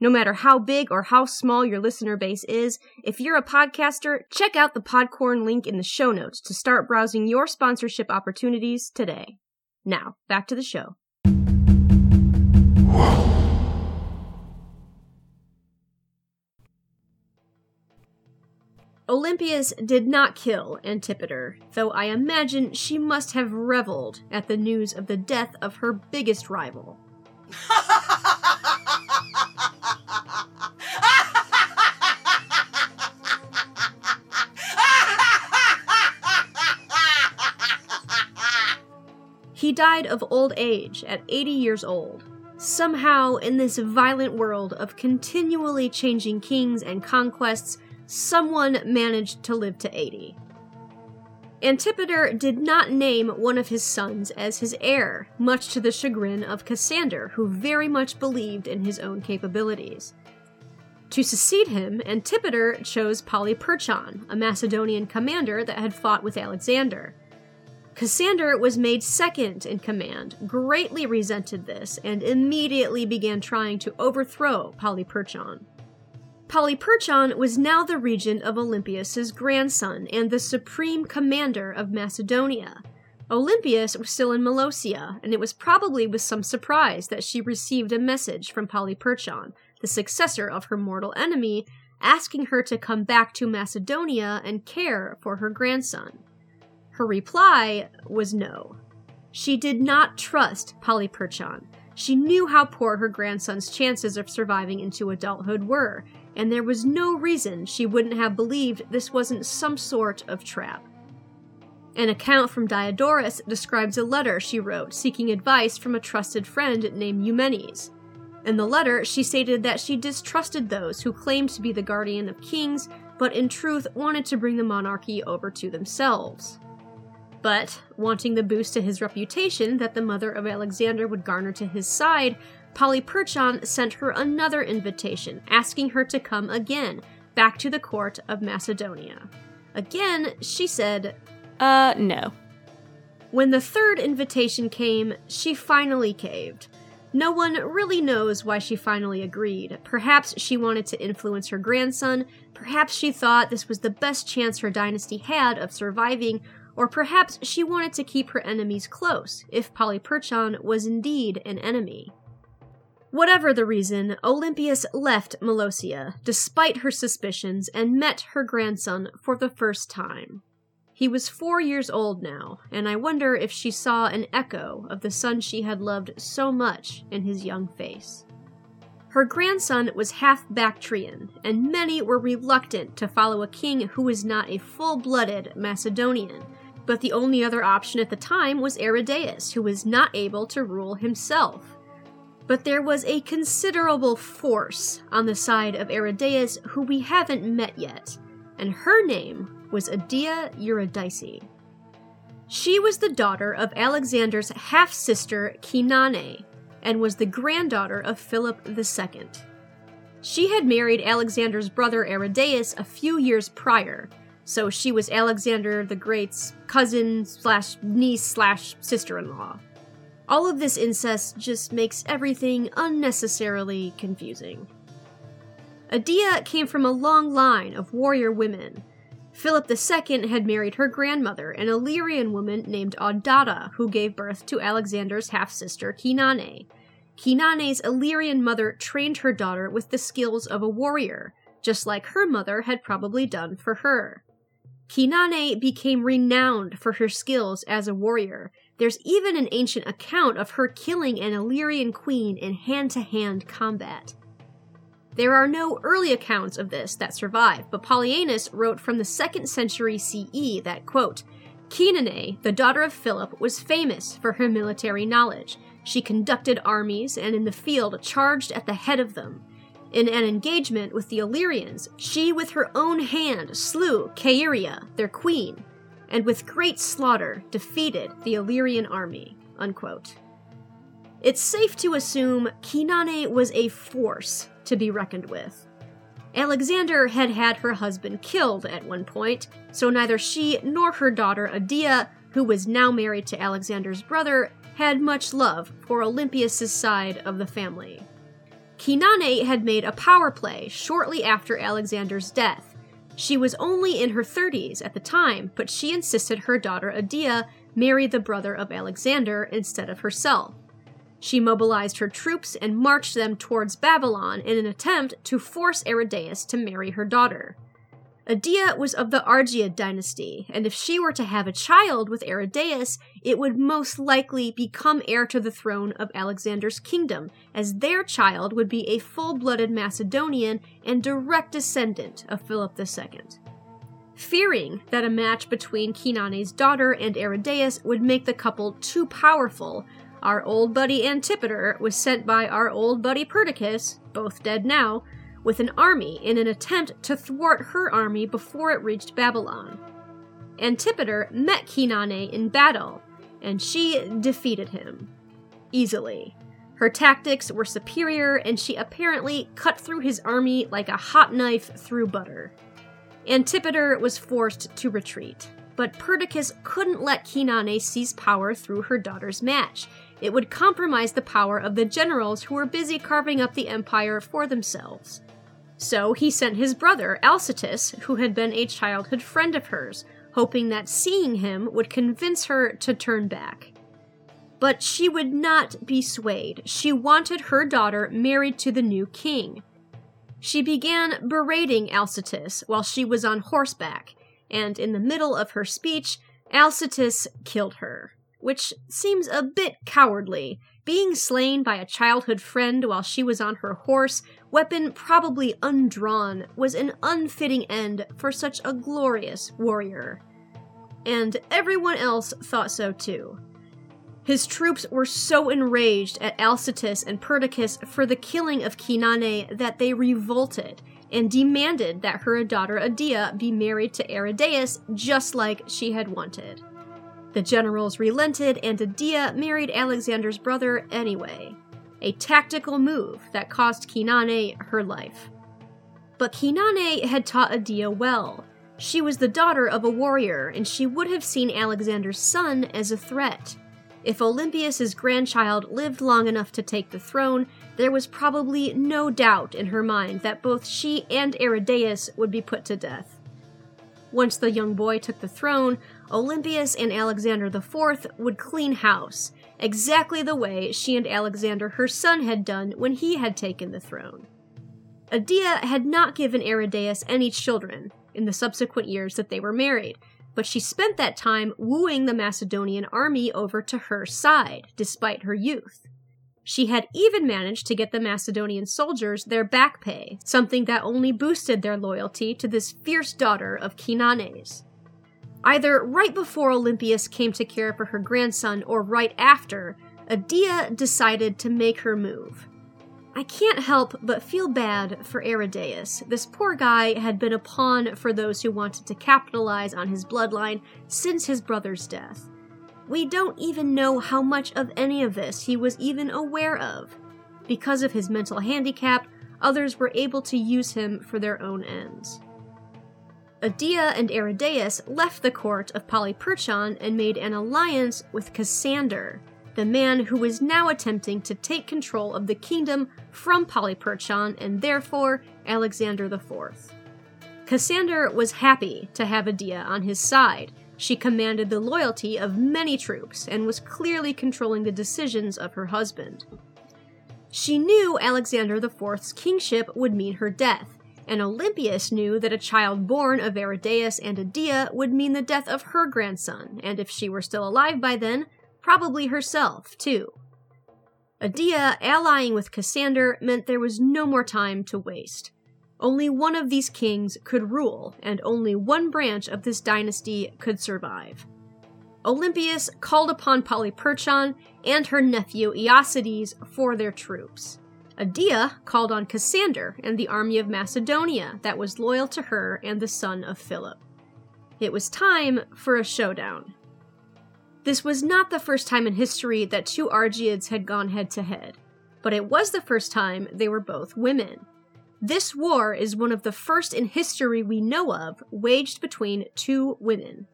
No matter how big or how small your listener base is, if you're a podcaster, check out the Podcorn link in the show notes to start browsing your sponsorship opportunities today. Now, back to the show. Olympias did not kill Antipater, though I imagine she must have reveled at the news of the death of her biggest rival. he died of old age at 80 years old. Somehow, in this violent world of continually changing kings and conquests, someone managed to live to 80. Antipater did not name one of his sons as his heir, much to the chagrin of Cassander, who very much believed in his own capabilities. To succeed him, Antipater chose Polyperchon, a Macedonian commander that had fought with Alexander. Cassander was made second in command, greatly resented this, and immediately began trying to overthrow Polyperchon. Polyperchon was now the regent of Olympias's grandson and the supreme commander of Macedonia. Olympias was still in Molossia, and it was probably with some surprise that she received a message from Polyperchon, the successor of her mortal enemy, asking her to come back to Macedonia and care for her grandson. Her reply was no. She did not trust Polyperchon. She knew how poor her grandson's chances of surviving into adulthood were, and there was no reason she wouldn't have believed this wasn't some sort of trap. An account from Diodorus describes a letter she wrote seeking advice from a trusted friend named Eumenes. In the letter, she stated that she distrusted those who claimed to be the guardian of kings, but in truth wanted to bring the monarchy over to themselves. But, wanting the boost to his reputation that the mother of Alexander would garner to his side, Polyperchon sent her another invitation, asking her to come again, back to the court of Macedonia. Again, she said, Uh, no. When the third invitation came, she finally caved. No one really knows why she finally agreed. Perhaps she wanted to influence her grandson, perhaps she thought this was the best chance her dynasty had of surviving, or perhaps she wanted to keep her enemies close, if Polyperchon was indeed an enemy. Whatever the reason, Olympias left Molossia, despite her suspicions, and met her grandson for the first time. He was four years old now, and I wonder if she saw an echo of the son she had loved so much in his young face. Her grandson was half Bactrian, and many were reluctant to follow a king who was not a full blooded Macedonian. But the only other option at the time was Aridaeus, who was not able to rule himself. But there was a considerable force on the side of Aridaeus who we haven't met yet, and her name was Adia Eurydice. She was the daughter of Alexander's half sister Cynane, and was the granddaughter of Philip II. She had married Alexander's brother Aridaeus a few years prior, so she was Alexander the Great's cousin slash niece slash sister in law. All of this incest just makes everything unnecessarily confusing. Adia came from a long line of warrior women. Philip II had married her grandmother, an Illyrian woman named Audata, who gave birth to Alexander's half sister Cynane. Cynane's Illyrian mother trained her daughter with the skills of a warrior, just like her mother had probably done for her. Cynane became renowned for her skills as a warrior. There's even an ancient account of her killing an Illyrian queen in hand to hand combat. There are no early accounts of this that survive, but Polyaenus wrote from the 2nd century CE that, quote, Cynane, the daughter of Philip, was famous for her military knowledge. She conducted armies and in the field charged at the head of them. In an engagement with the Illyrians, she with her own hand slew Caeria, their queen, and with great slaughter defeated the Illyrian army. Unquote. It's safe to assume Cynane was a force to be reckoned with. Alexander had had her husband killed at one point, so neither she nor her daughter Adia, who was now married to Alexander's brother, had much love for Olympias' side of the family. Cynane had made a power play shortly after Alexander's death. She was only in her 30s at the time, but she insisted her daughter Adia marry the brother of Alexander instead of herself. She mobilized her troops and marched them towards Babylon in an attempt to force Aridaeus to marry her daughter. Adia was of the Argead dynasty, and if she were to have a child with Aridaeus, it would most likely become heir to the throne of Alexander's kingdom, as their child would be a full blooded Macedonian and direct descendant of Philip II. Fearing that a match between Cynane's daughter and Aridaeus would make the couple too powerful, our old buddy Antipater was sent by our old buddy Perdiccas, both dead now, with an army in an attempt to thwart her army before it reached Babylon. Antipater met Cynane in battle, and she defeated him. Easily. Her tactics were superior, and she apparently cut through his army like a hot knife through butter. Antipater was forced to retreat, but Perdiccas couldn't let Cynane seize power through her daughter's match. It would compromise the power of the generals who were busy carving up the empire for themselves. So he sent his brother, Alcetas, who had been a childhood friend of hers, hoping that seeing him would convince her to turn back. But she would not be swayed. She wanted her daughter married to the new king. She began berating Alcetas while she was on horseback, and in the middle of her speech, Alcetas killed her, which seems a bit cowardly. Being slain by a childhood friend while she was on her horse weapon probably undrawn, was an unfitting end for such a glorious warrior. And everyone else thought so too. His troops were so enraged at Alcetas and Perdiccas for the killing of Cynane that they revolted and demanded that her daughter Adia be married to Aridaeus just like she had wanted. The generals relented and Adia married Alexander's brother anyway a tactical move that cost Cynane her life. But Cynane had taught Adia well. She was the daughter of a warrior, and she would have seen Alexander's son as a threat. If Olympias's grandchild lived long enough to take the throne, there was probably no doubt in her mind that both she and Aridaeus would be put to death. Once the young boy took the throne, Olympias and Alexander IV would clean house, exactly the way she and Alexander her son had done when he had taken the throne. Adia had not given Aridaeus any children in the subsequent years that they were married, but she spent that time wooing the Macedonian army over to her side, despite her youth. She had even managed to get the Macedonian soldiers their back pay, something that only boosted their loyalty to this fierce daughter of Cynane's. Either right before Olympias came to care for her grandson or right after, Adia decided to make her move. I can't help but feel bad for Aridaeus. This poor guy had been a pawn for those who wanted to capitalize on his bloodline since his brother's death. We don't even know how much of any of this he was even aware of. Because of his mental handicap, others were able to use him for their own ends. Adia and Aridaeus left the court of Polyperchon and made an alliance with Cassander, the man who was now attempting to take control of the kingdom from Polyperchon and therefore Alexander IV. Cassander was happy to have Adia on his side, she commanded the loyalty of many troops and was clearly controlling the decisions of her husband. She knew Alexander IV's kingship would mean her death, and Olympias knew that a child born of Aridaeus and Adia would mean the death of her grandson, and if she were still alive by then, probably herself, too. Adia allying with Cassander meant there was no more time to waste. Only one of these kings could rule, and only one branch of this dynasty could survive. Olympias called upon Polyperchon and her nephew Aeacides for their troops. Adia called on Cassander and the army of Macedonia that was loyal to her and the son of Philip. It was time for a showdown. This was not the first time in history that two Argeads had gone head to head, but it was the first time they were both women. This war is one of the first in history we know of waged between two women.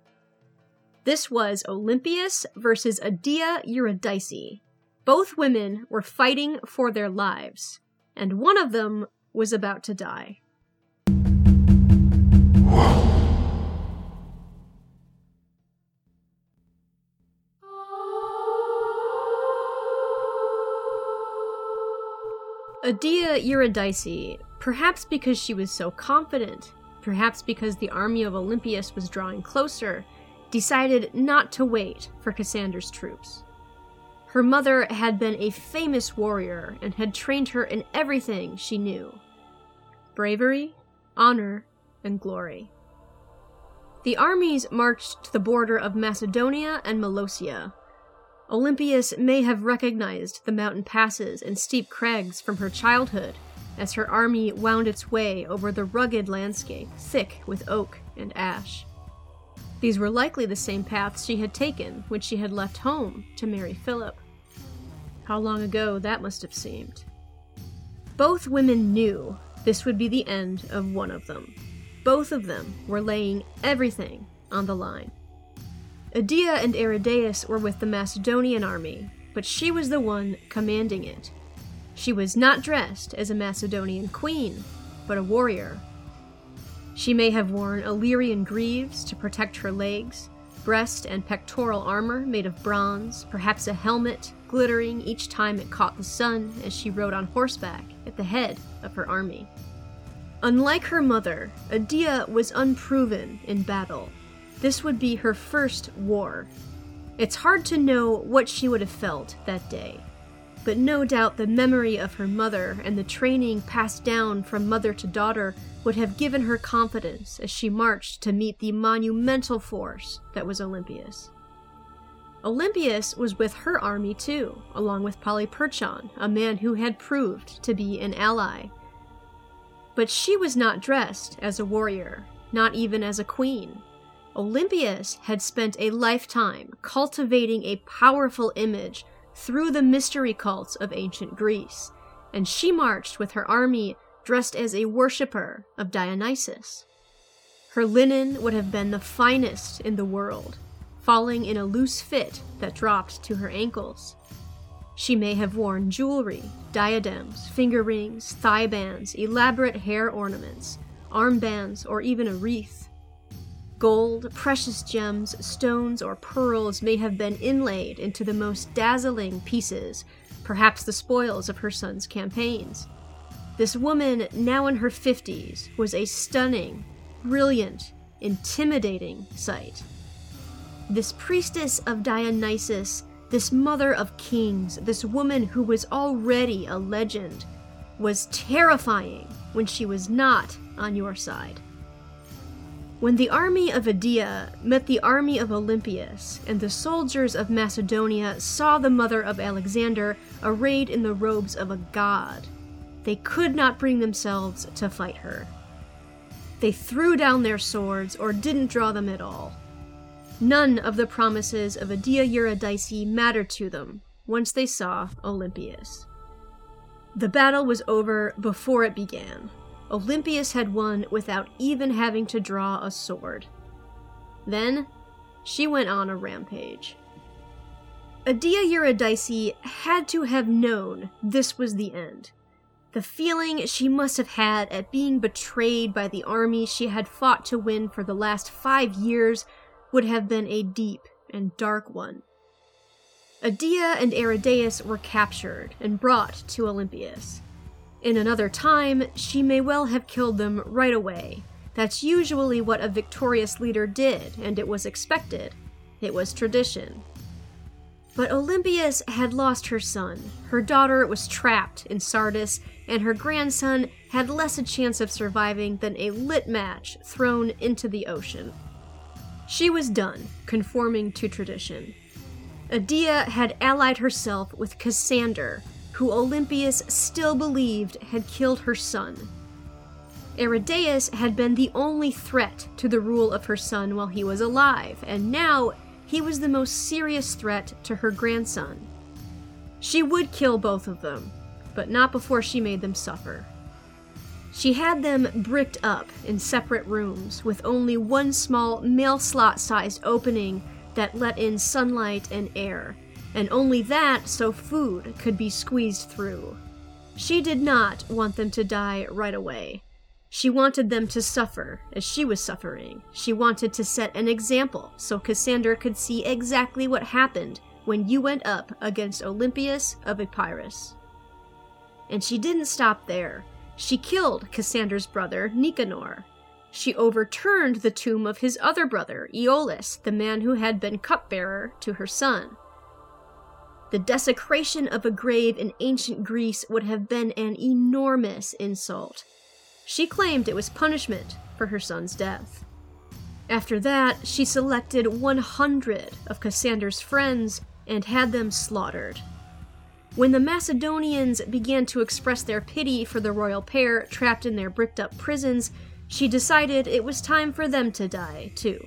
This was Olympias versus Adia Eurydice. Both women were fighting for their lives, and one of them was about to die. Adia Eurydice Perhaps because she was so confident, perhaps because the army of Olympias was drawing closer, decided not to wait for Cassander's troops. Her mother had been a famous warrior and had trained her in everything she knew bravery, honor, and glory. The armies marched to the border of Macedonia and Molossia. Olympias may have recognized the mountain passes and steep crags from her childhood as her army wound its way over the rugged landscape, thick with oak and ash. These were likely the same paths she had taken when she had left home to marry Philip. How long ago that must have seemed. Both women knew this would be the end of one of them. Both of them were laying everything on the line. Adia and Aridaeus were with the Macedonian army, but she was the one commanding it. She was not dressed as a Macedonian queen, but a warrior. She may have worn Illyrian greaves to protect her legs, breast and pectoral armor made of bronze, perhaps a helmet glittering each time it caught the sun as she rode on horseback at the head of her army. Unlike her mother, Adia was unproven in battle. This would be her first war. It's hard to know what she would have felt that day but no doubt the memory of her mother and the training passed down from mother to daughter would have given her confidence as she marched to meet the monumental force that was Olympias. Olympias was with her army too, along with Polyperchon, a man who had proved to be an ally. But she was not dressed as a warrior, not even as a queen. Olympias had spent a lifetime cultivating a powerful image through the mystery cults of ancient Greece, and she marched with her army dressed as a worshipper of Dionysus. Her linen would have been the finest in the world, falling in a loose fit that dropped to her ankles. She may have worn jewelry, diadems, finger rings, thigh bands, elaborate hair ornaments, armbands, or even a wreath. Gold, precious gems, stones, or pearls may have been inlaid into the most dazzling pieces, perhaps the spoils of her son's campaigns. This woman, now in her 50s, was a stunning, brilliant, intimidating sight. This priestess of Dionysus, this mother of kings, this woman who was already a legend, was terrifying when she was not on your side. When the army of Edea met the army of Olympias, and the soldiers of Macedonia saw the mother of Alexander arrayed in the robes of a god, they could not bring themselves to fight her. They threw down their swords or didn't draw them at all. None of the promises of Edea Eurydice mattered to them once they saw Olympias. The battle was over before it began, Olympias had won without even having to draw a sword. Then, she went on a rampage. Edea Eurydice had to have known this was the end. The feeling she must have had at being betrayed by the army she had fought to win for the last five years would have been a deep and dark one. Edea and Aridaeus were captured and brought to Olympias. In another time, she may well have killed them right away. That's usually what a victorious leader did, and it was expected. It was tradition. But Olympias had lost her son, her daughter was trapped in Sardis, and her grandson had less a chance of surviving than a lit match thrown into the ocean. She was done, conforming to tradition. Adia had allied herself with Cassander, who Olympias still believed had killed her son. Aridaeus had been the only threat to the rule of her son while he was alive, and now he was the most serious threat to her grandson. She would kill both of them, but not before she made them suffer. She had them bricked up in separate rooms with only one small mail slot sized opening that let in sunlight and air, and only that so food could be squeezed through. She did not want them to die right away. She wanted them to suffer as she was suffering. She wanted to set an example so Cassander could see exactly what happened when you went up against Olympias of Epirus. And she didn't stop there. She killed Cassander's brother, Nicanor. She overturned the tomb of his other brother, Aeolus, the man who had been cupbearer to her son. The desecration of a grave in ancient Greece would have been an enormous insult. She claimed it was punishment for her son's death. After that, she selected 100 of Cassander's friends and had them slaughtered. When the Macedonians began to express their pity for the royal pair trapped in their bricked up prisons, she decided it was time for them to die, too.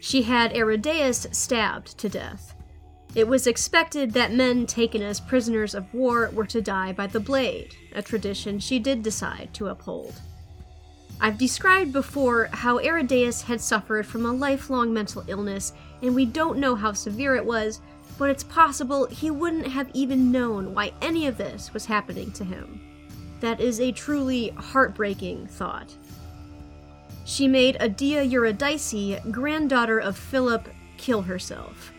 She had Aridaeus stabbed to death. It was expected that men taken as prisoners of war were to die by the blade, a tradition she did decide to uphold. I've described before how Aridaeus had suffered from a lifelong mental illness, and we don't know how severe it was, but it's possible he wouldn't have even known why any of this was happening to him. That is a truly heartbreaking thought. She made Adia Eurydice, granddaughter of Philip, kill herself.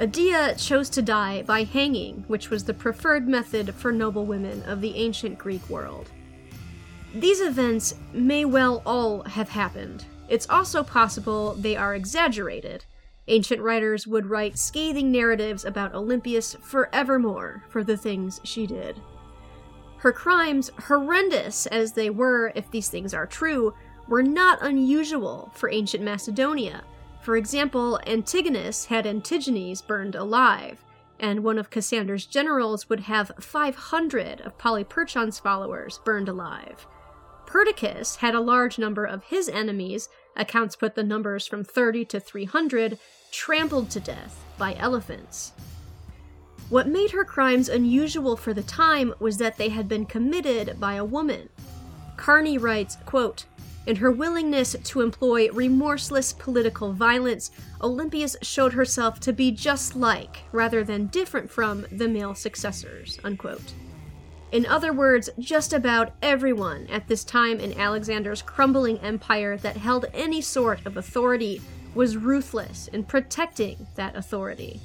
Adia chose to die by hanging, which was the preferred method for noble women of the ancient Greek world. These events may well all have happened. It's also possible they are exaggerated. Ancient writers would write scathing narratives about Olympias forevermore for the things she did. Her crimes, horrendous as they were if these things are true, were not unusual for ancient Macedonia, for example, Antigonus had Antigenes burned alive, and one of Cassander's generals would have 500 of Polyperchon's followers burned alive. Perdiccas had a large number of his enemies, accounts put the numbers from 30 to 300, trampled to death by elephants. What made her crimes unusual for the time was that they had been committed by a woman. Carney writes, quote, in her willingness to employ remorseless political violence, Olympias showed herself to be just like, rather than different from, the male successors. Unquote. In other words, just about everyone at this time in Alexander's crumbling empire that held any sort of authority was ruthless in protecting that authority.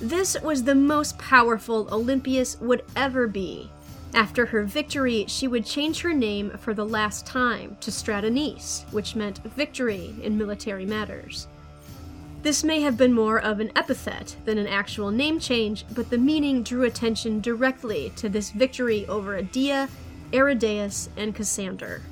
This was the most powerful Olympias would ever be. After her victory, she would change her name for the last time to Stratonice, which meant victory in military matters. This may have been more of an epithet than an actual name change, but the meaning drew attention directly to this victory over Adia, Aridaeus, and Cassander.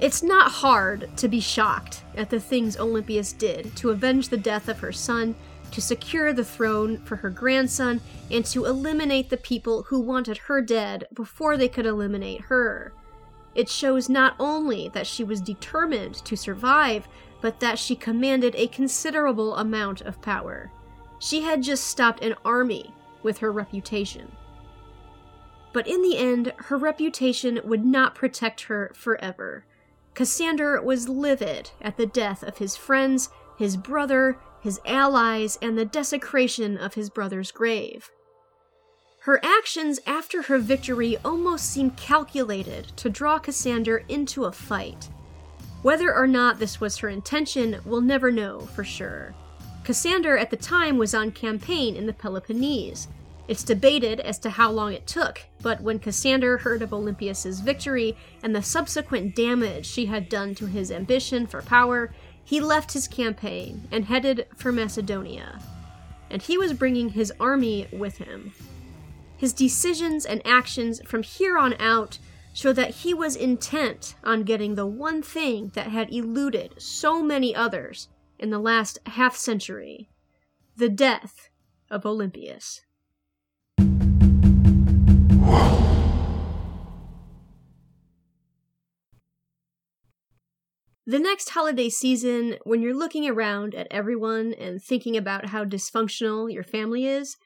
It's not hard to be shocked at the things Olympias did to avenge the death of her son, to secure the throne for her grandson, and to eliminate the people who wanted her dead before they could eliminate her. It shows not only that she was determined to survive, but that she commanded a considerable amount of power. She had just stopped an army with her reputation. But in the end, her reputation would not protect her forever. Cassander was livid at the death of his friends, his brother, his allies, and the desecration of his brother's grave. Her actions after her victory almost seem calculated to draw Cassander into a fight. Whether or not this was her intention, we'll never know for sure. Cassander at the time was on campaign in the Peloponnese. It's debated as to how long it took, but when Cassander heard of Olympias's victory and the subsequent damage she had done to his ambition for power, he left his campaign and headed for Macedonia. And he was bringing his army with him. His decisions and actions from here on out show that he was intent on getting the one thing that had eluded so many others in the last half century the death of Olympias. The next holiday season, when you're looking around at everyone and thinking about how dysfunctional your family is,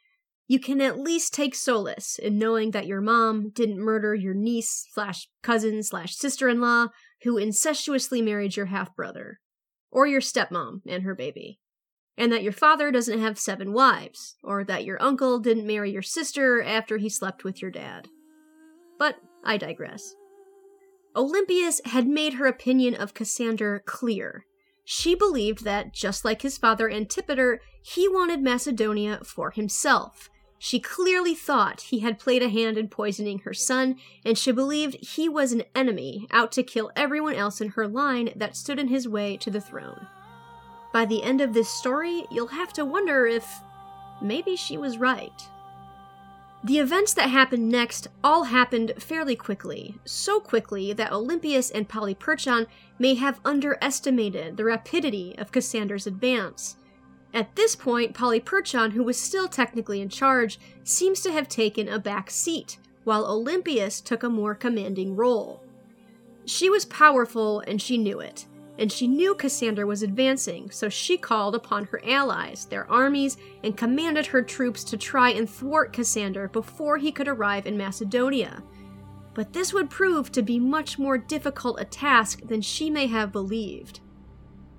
you can at least take solace in knowing that your mom didn't murder your niece slash cousin slash sister in law who incestuously married your half brother, or your stepmom and her baby, and that your father doesn't have seven wives, or that your uncle didn't marry your sister after he slept with your dad. But I digress. Olympias had made her opinion of Cassander clear. She believed that, just like his father Antipater, he wanted Macedonia for himself, she clearly thought he had played a hand in poisoning her son, and she believed he was an enemy out to kill everyone else in her line that stood in his way to the throne. By the end of this story, you'll have to wonder if maybe she was right. The events that happened next all happened fairly quickly, so quickly that Olympias and Polyperchon may have underestimated the rapidity of Cassander's advance. At this point, Polyperchon, who was still technically in charge, seems to have taken a back seat, while Olympias took a more commanding role. She was powerful and she knew it, and she knew Cassander was advancing, so she called upon her allies, their armies, and commanded her troops to try and thwart Cassander before he could arrive in Macedonia. But this would prove to be much more difficult a task than she may have believed.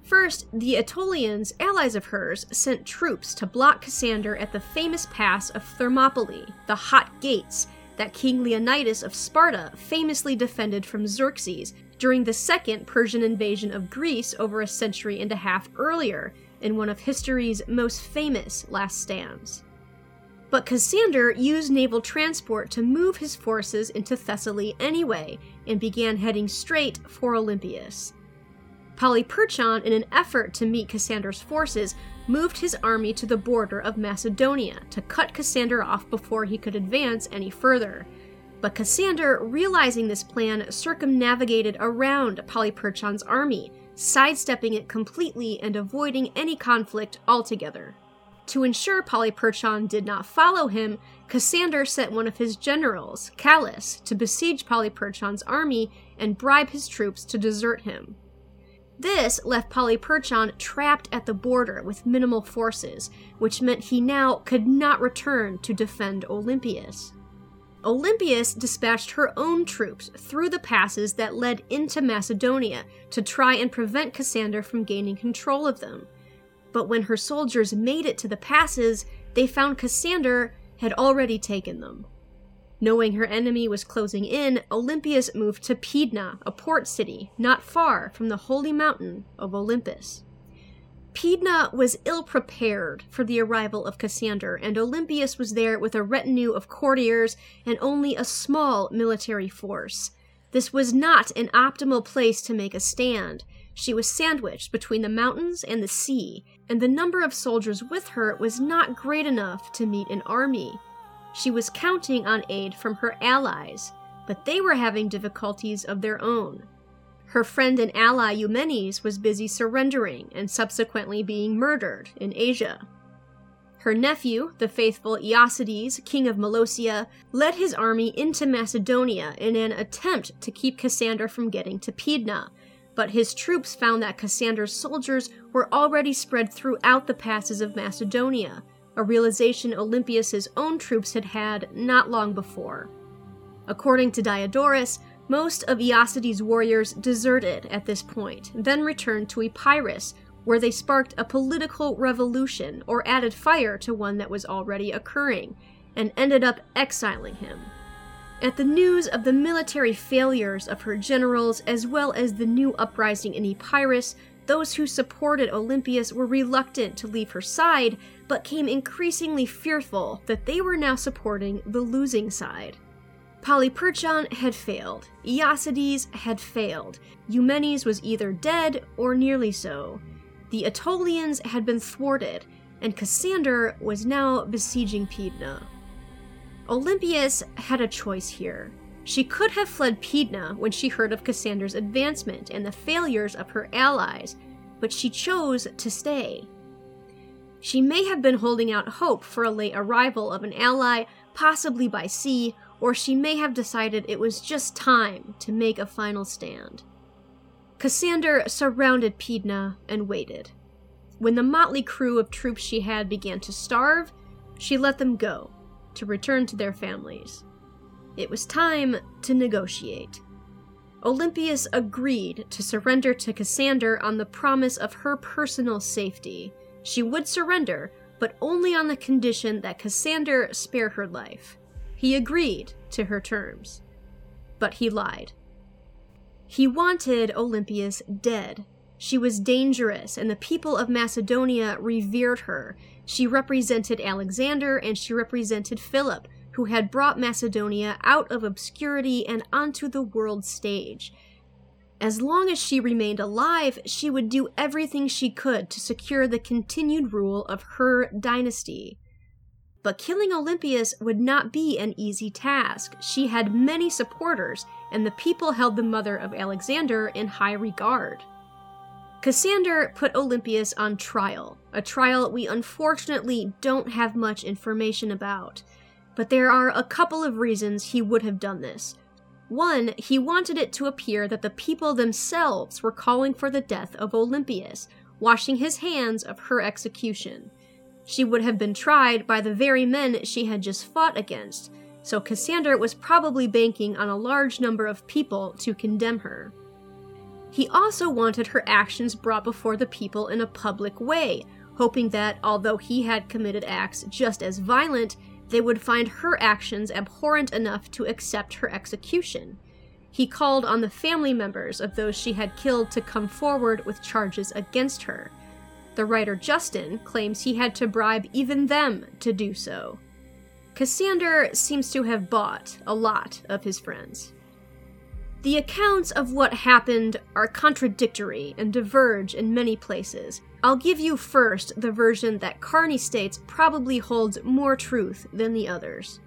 First, the Aetolians, allies of hers, sent troops to block Cassander at the famous pass of Thermopylae, the Hot Gates, that King Leonidas of Sparta famously defended from Xerxes during the second Persian invasion of Greece over a century and a half earlier, in one of history's most famous last stands. But Cassander used naval transport to move his forces into Thessaly anyway, and began heading straight for Olympias. Polyperchon, in an effort to meet Cassander's forces, moved his army to the border of Macedonia to cut Cassander off before he could advance any further. But Cassander, realizing this plan, circumnavigated around Polyperchon's army, sidestepping it completely and avoiding any conflict altogether. To ensure Polyperchon did not follow him, Cassander sent one of his generals, Callas, to besiege Polyperchon's army and bribe his troops to desert him. This left Polyperchon trapped at the border with minimal forces, which meant he now could not return to defend Olympias. Olympias dispatched her own troops through the passes that led into Macedonia to try and prevent Cassander from gaining control of them. But when her soldiers made it to the passes, they found Cassander had already taken them. Knowing her enemy was closing in, Olympias moved to Pydna, a port city not far from the holy mountain of Olympus. Pydna was ill prepared for the arrival of Cassander, and Olympias was there with a retinue of courtiers and only a small military force. This was not an optimal place to make a stand. She was sandwiched between the mountains and the sea, and the number of soldiers with her was not great enough to meet an army. She was counting on aid from her allies, but they were having difficulties of their own. Her friend and ally Eumenes was busy surrendering and subsequently being murdered in Asia. Her nephew, the faithful Aeacides, king of Molossia, led his army into Macedonia in an attempt to keep Cassander from getting to Pydna, but his troops found that Cassander's soldiers were already spread throughout the passes of Macedonia, a realization Olympias's own troops had had not long before. According to Diodorus, most of Aeacides' warriors deserted at this point, then returned to Epirus, where they sparked a political revolution or added fire to one that was already occurring, and ended up exiling him. At the news of the military failures of her generals, as well as the new uprising in Epirus, those who supported Olympias were reluctant to leave her side, but came increasingly fearful that they were now supporting the losing side. Polyperchon had failed, Aeacides had failed, Eumenes was either dead or nearly so. The Aetolians had been thwarted, and Cassander was now besieging Pydna. Olympias had a choice here. She could have fled Pydna when she heard of Cassander's advancement and the failures of her allies, but she chose to stay. She may have been holding out hope for a late arrival of an ally, possibly by sea, or she may have decided it was just time to make a final stand. Cassander surrounded Pydna and waited. When the motley crew of troops she had began to starve, she let them go, to return to their families. It was time to negotiate. Olympias agreed to surrender to Cassander on the promise of her personal safety. She would surrender, but only on the condition that Cassander spare her life. He agreed to her terms. But he lied. He wanted Olympias dead. She was dangerous, and the people of Macedonia revered her. She represented Alexander and she represented Philip, who had brought Macedonia out of obscurity and onto the world stage. As long as she remained alive, she would do everything she could to secure the continued rule of her dynasty. But killing Olympias would not be an easy task. She had many supporters, and the people held the mother of Alexander in high regard. Cassander put Olympias on trial, a trial we unfortunately don't have much information about. But there are a couple of reasons he would have done this. One, he wanted it to appear that the people themselves were calling for the death of Olympias, washing his hands of her execution. She would have been tried by the very men she had just fought against, so Cassander was probably banking on a large number of people to condemn her. He also wanted her actions brought before the people in a public way, hoping that, although he had committed acts just as violent, they would find her actions abhorrent enough to accept her execution. He called on the family members of those she had killed to come forward with charges against her, the writer Justin claims he had to bribe even them to do so. Cassander seems to have bought a lot of his friends. The accounts of what happened are contradictory and diverge in many places. I'll give you first the version that Carney states probably holds more truth than the others.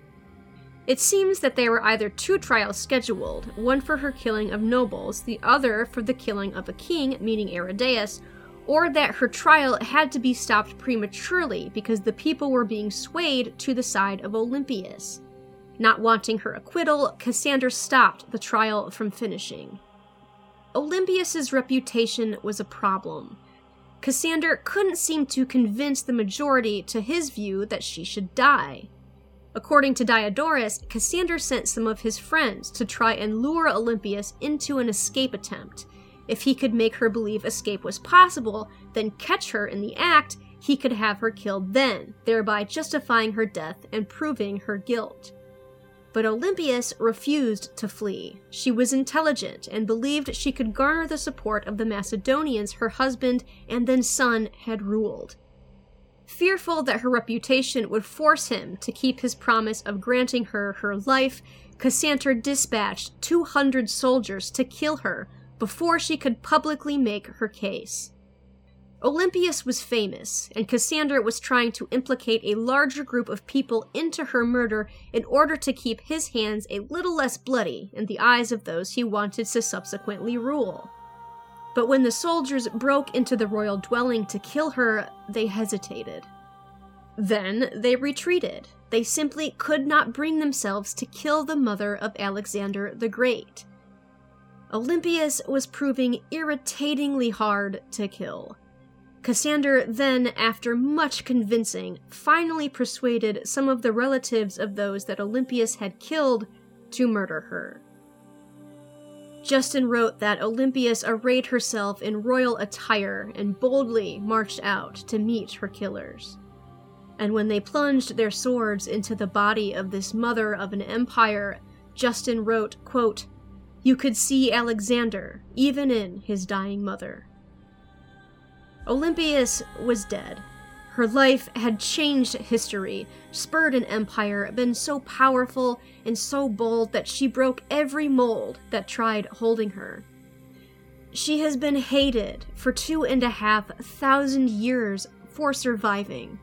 It seems that there were either two trials scheduled, one for her killing of nobles, the other for the killing of a king, meaning Aridaeus, or that her trial had to be stopped prematurely because the people were being swayed to the side of Olympias. Not wanting her acquittal, Cassander stopped the trial from finishing. Olympias's reputation was a problem. Cassander couldn't seem to convince the majority to his view that she should die. According to Diodorus, Cassander sent some of his friends to try and lure Olympias into an escape attempt, if he could make her believe escape was possible, then catch her in the act, he could have her killed then, thereby justifying her death and proving her guilt. But Olympias refused to flee. She was intelligent and believed she could garner the support of the Macedonians her husband and then son had ruled. Fearful that her reputation would force him to keep his promise of granting her her life, Cassander dispatched 200 soldiers to kill her before she could publicly make her case. Olympias was famous, and Cassander was trying to implicate a larger group of people into her murder in order to keep his hands a little less bloody in the eyes of those he wanted to subsequently rule. But when the soldiers broke into the royal dwelling to kill her, they hesitated. Then they retreated. They simply could not bring themselves to kill the mother of Alexander the Great. Olympias was proving irritatingly hard to kill. Cassander then, after much convincing, finally persuaded some of the relatives of those that Olympias had killed to murder her. Justin wrote that Olympias arrayed herself in royal attire and boldly marched out to meet her killers. And when they plunged their swords into the body of this mother of an empire, Justin wrote, quote, You could see Alexander, even in his dying mother. Olympias was dead. Her life had changed history, spurred an empire, been so powerful and so bold that she broke every mold that tried holding her. She has been hated for two and a half thousand years for surviving.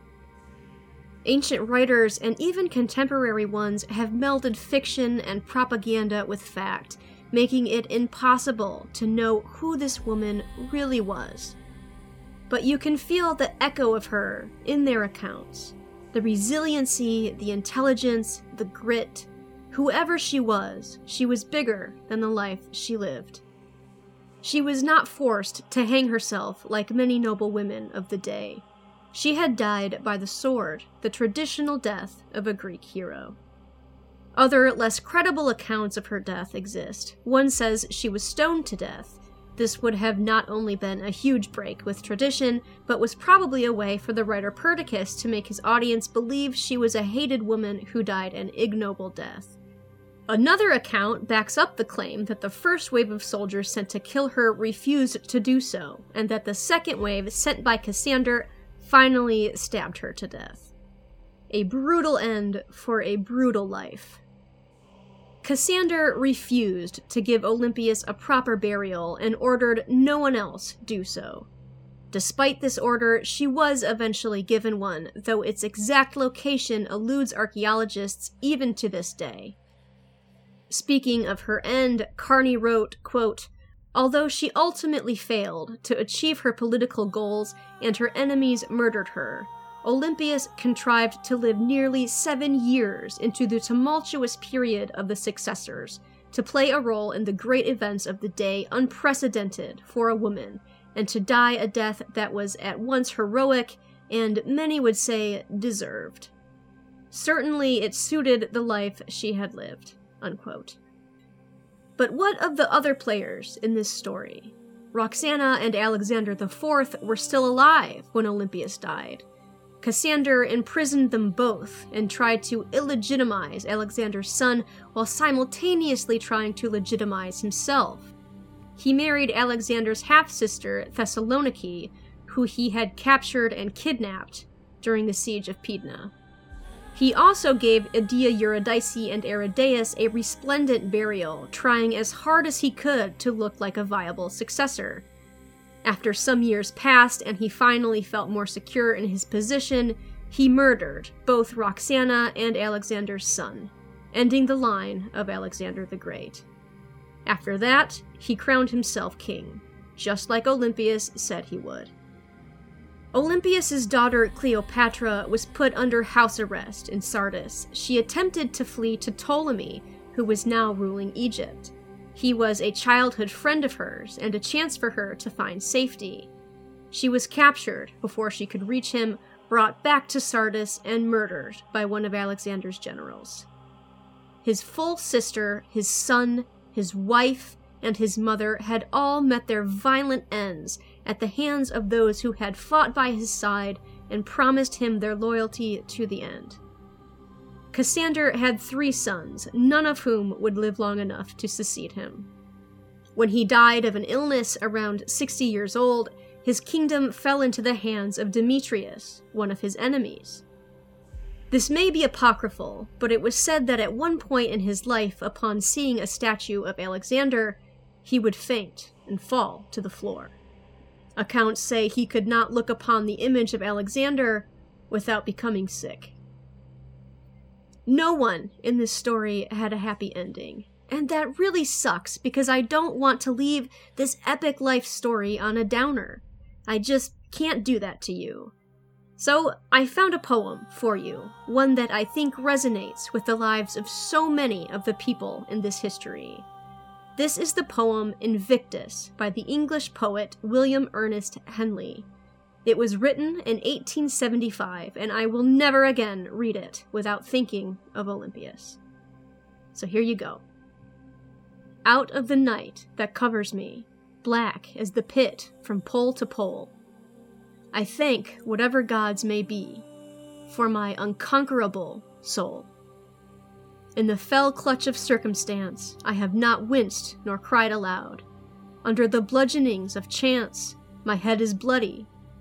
Ancient writers and even contemporary ones have melded fiction and propaganda with fact, making it impossible to know who this woman really was but you can feel the echo of her in their accounts. The resiliency, the intelligence, the grit. Whoever she was, she was bigger than the life she lived. She was not forced to hang herself like many noble women of the day. She had died by the sword, the traditional death of a Greek hero. Other, less credible accounts of her death exist. One says she was stoned to death, this would have not only been a huge break with tradition, but was probably a way for the writer Perdiccas to make his audience believe she was a hated woman who died an ignoble death. Another account backs up the claim that the first wave of soldiers sent to kill her refused to do so, and that the second wave, sent by Cassander, finally stabbed her to death. A brutal end for a brutal life. Cassander refused to give Olympias a proper burial and ordered no one else do so. Despite this order, she was eventually given one, though its exact location eludes archaeologists even to this day. Speaking of her end, Carney wrote, quote, Although she ultimately failed to achieve her political goals and her enemies murdered her, Olympias contrived to live nearly seven years into the tumultuous period of the successors, to play a role in the great events of the day unprecedented for a woman, and to die a death that was at once heroic and, many would say, deserved. Certainly it suited the life she had lived. Unquote. But what of the other players in this story? Roxana and Alexander IV were still alive when Olympias died. Cassander imprisoned them both and tried to illegitimize Alexander's son while simultaneously trying to legitimize himself. He married Alexander's half sister, Thessaloniki, who he had captured and kidnapped during the siege of Pydna. He also gave Edea Eurydice and Aridaeus a resplendent burial, trying as hard as he could to look like a viable successor. After some years passed and he finally felt more secure in his position, he murdered both Roxana and Alexander's son, ending the line of Alexander the Great. After that, he crowned himself king, just like Olympias said he would. Olympias's daughter Cleopatra was put under house arrest in Sardis. She attempted to flee to Ptolemy, who was now ruling Egypt. He was a childhood friend of hers and a chance for her to find safety. She was captured before she could reach him, brought back to Sardis, and murdered by one of Alexander's generals. His full sister, his son, his wife, and his mother had all met their violent ends at the hands of those who had fought by his side and promised him their loyalty to the end. Cassander had three sons, none of whom would live long enough to succeed him. When he died of an illness around 60 years old, his kingdom fell into the hands of Demetrius, one of his enemies. This may be apocryphal, but it was said that at one point in his life, upon seeing a statue of Alexander, he would faint and fall to the floor. Accounts say he could not look upon the image of Alexander without becoming sick. No one in this story had a happy ending, and that really sucks because I don't want to leave this epic life story on a downer. I just can't do that to you. So, I found a poem for you, one that I think resonates with the lives of so many of the people in this history. This is the poem Invictus by the English poet William Ernest Henley. It was written in 1875, and I will never again read it without thinking of Olympias. So here you go. Out of the night that covers me, black as the pit from pole to pole, I thank whatever gods may be for my unconquerable soul. In the fell clutch of circumstance, I have not winced nor cried aloud. Under the bludgeonings of chance, my head is bloody,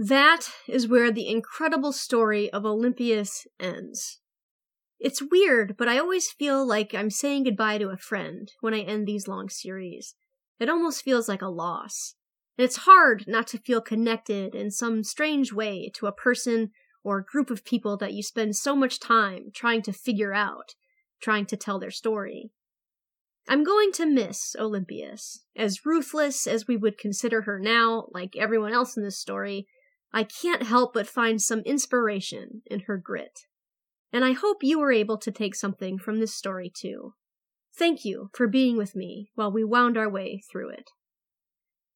That is where the incredible story of Olympias ends. It's weird, but I always feel like I'm saying goodbye to a friend when I end these long series. It almost feels like a loss. And it's hard not to feel connected in some strange way to a person or group of people that you spend so much time trying to figure out, trying to tell their story. I'm going to miss Olympias. As ruthless as we would consider her now, like everyone else in this story, I can't help but find some inspiration in her grit and I hope you were able to take something from this story too. Thank you for being with me while we wound our way through it.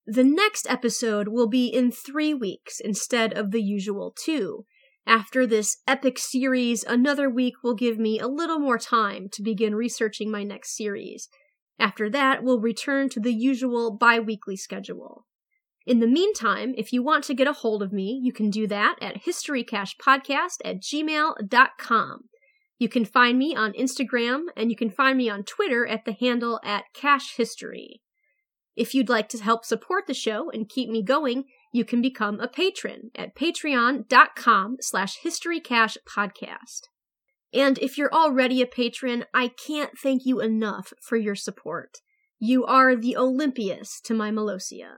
The next episode will be in three weeks instead of the usual two. After this epic series, another week will give me a little more time to begin researching my next series. After that, we'll return to the usual bi weekly schedule. In the meantime, if you want to get a hold of me, you can do that at historycashpodcast at gmail.com. You can find me on Instagram and you can find me on Twitter at the handle at Cash History. If you'd like to help support the show and keep me going, you can become a patron at patreon.com slash historycashpodcast. And if you're already a patron, I can't thank you enough for your support. You are the Olympias to my Molossia.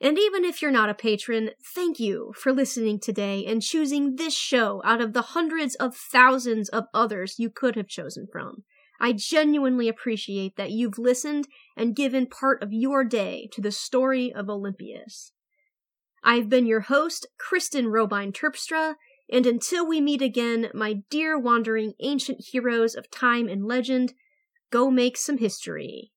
And even if you're not a patron, thank you for listening today and choosing this show out of the hundreds of thousands of others you could have chosen from. I genuinely appreciate that you've listened and given part of your day to the story of Olympias. I've been your host, Kristen Robine Terpstra, and until we meet again, my dear wandering ancient heroes of time and legend, go make some history.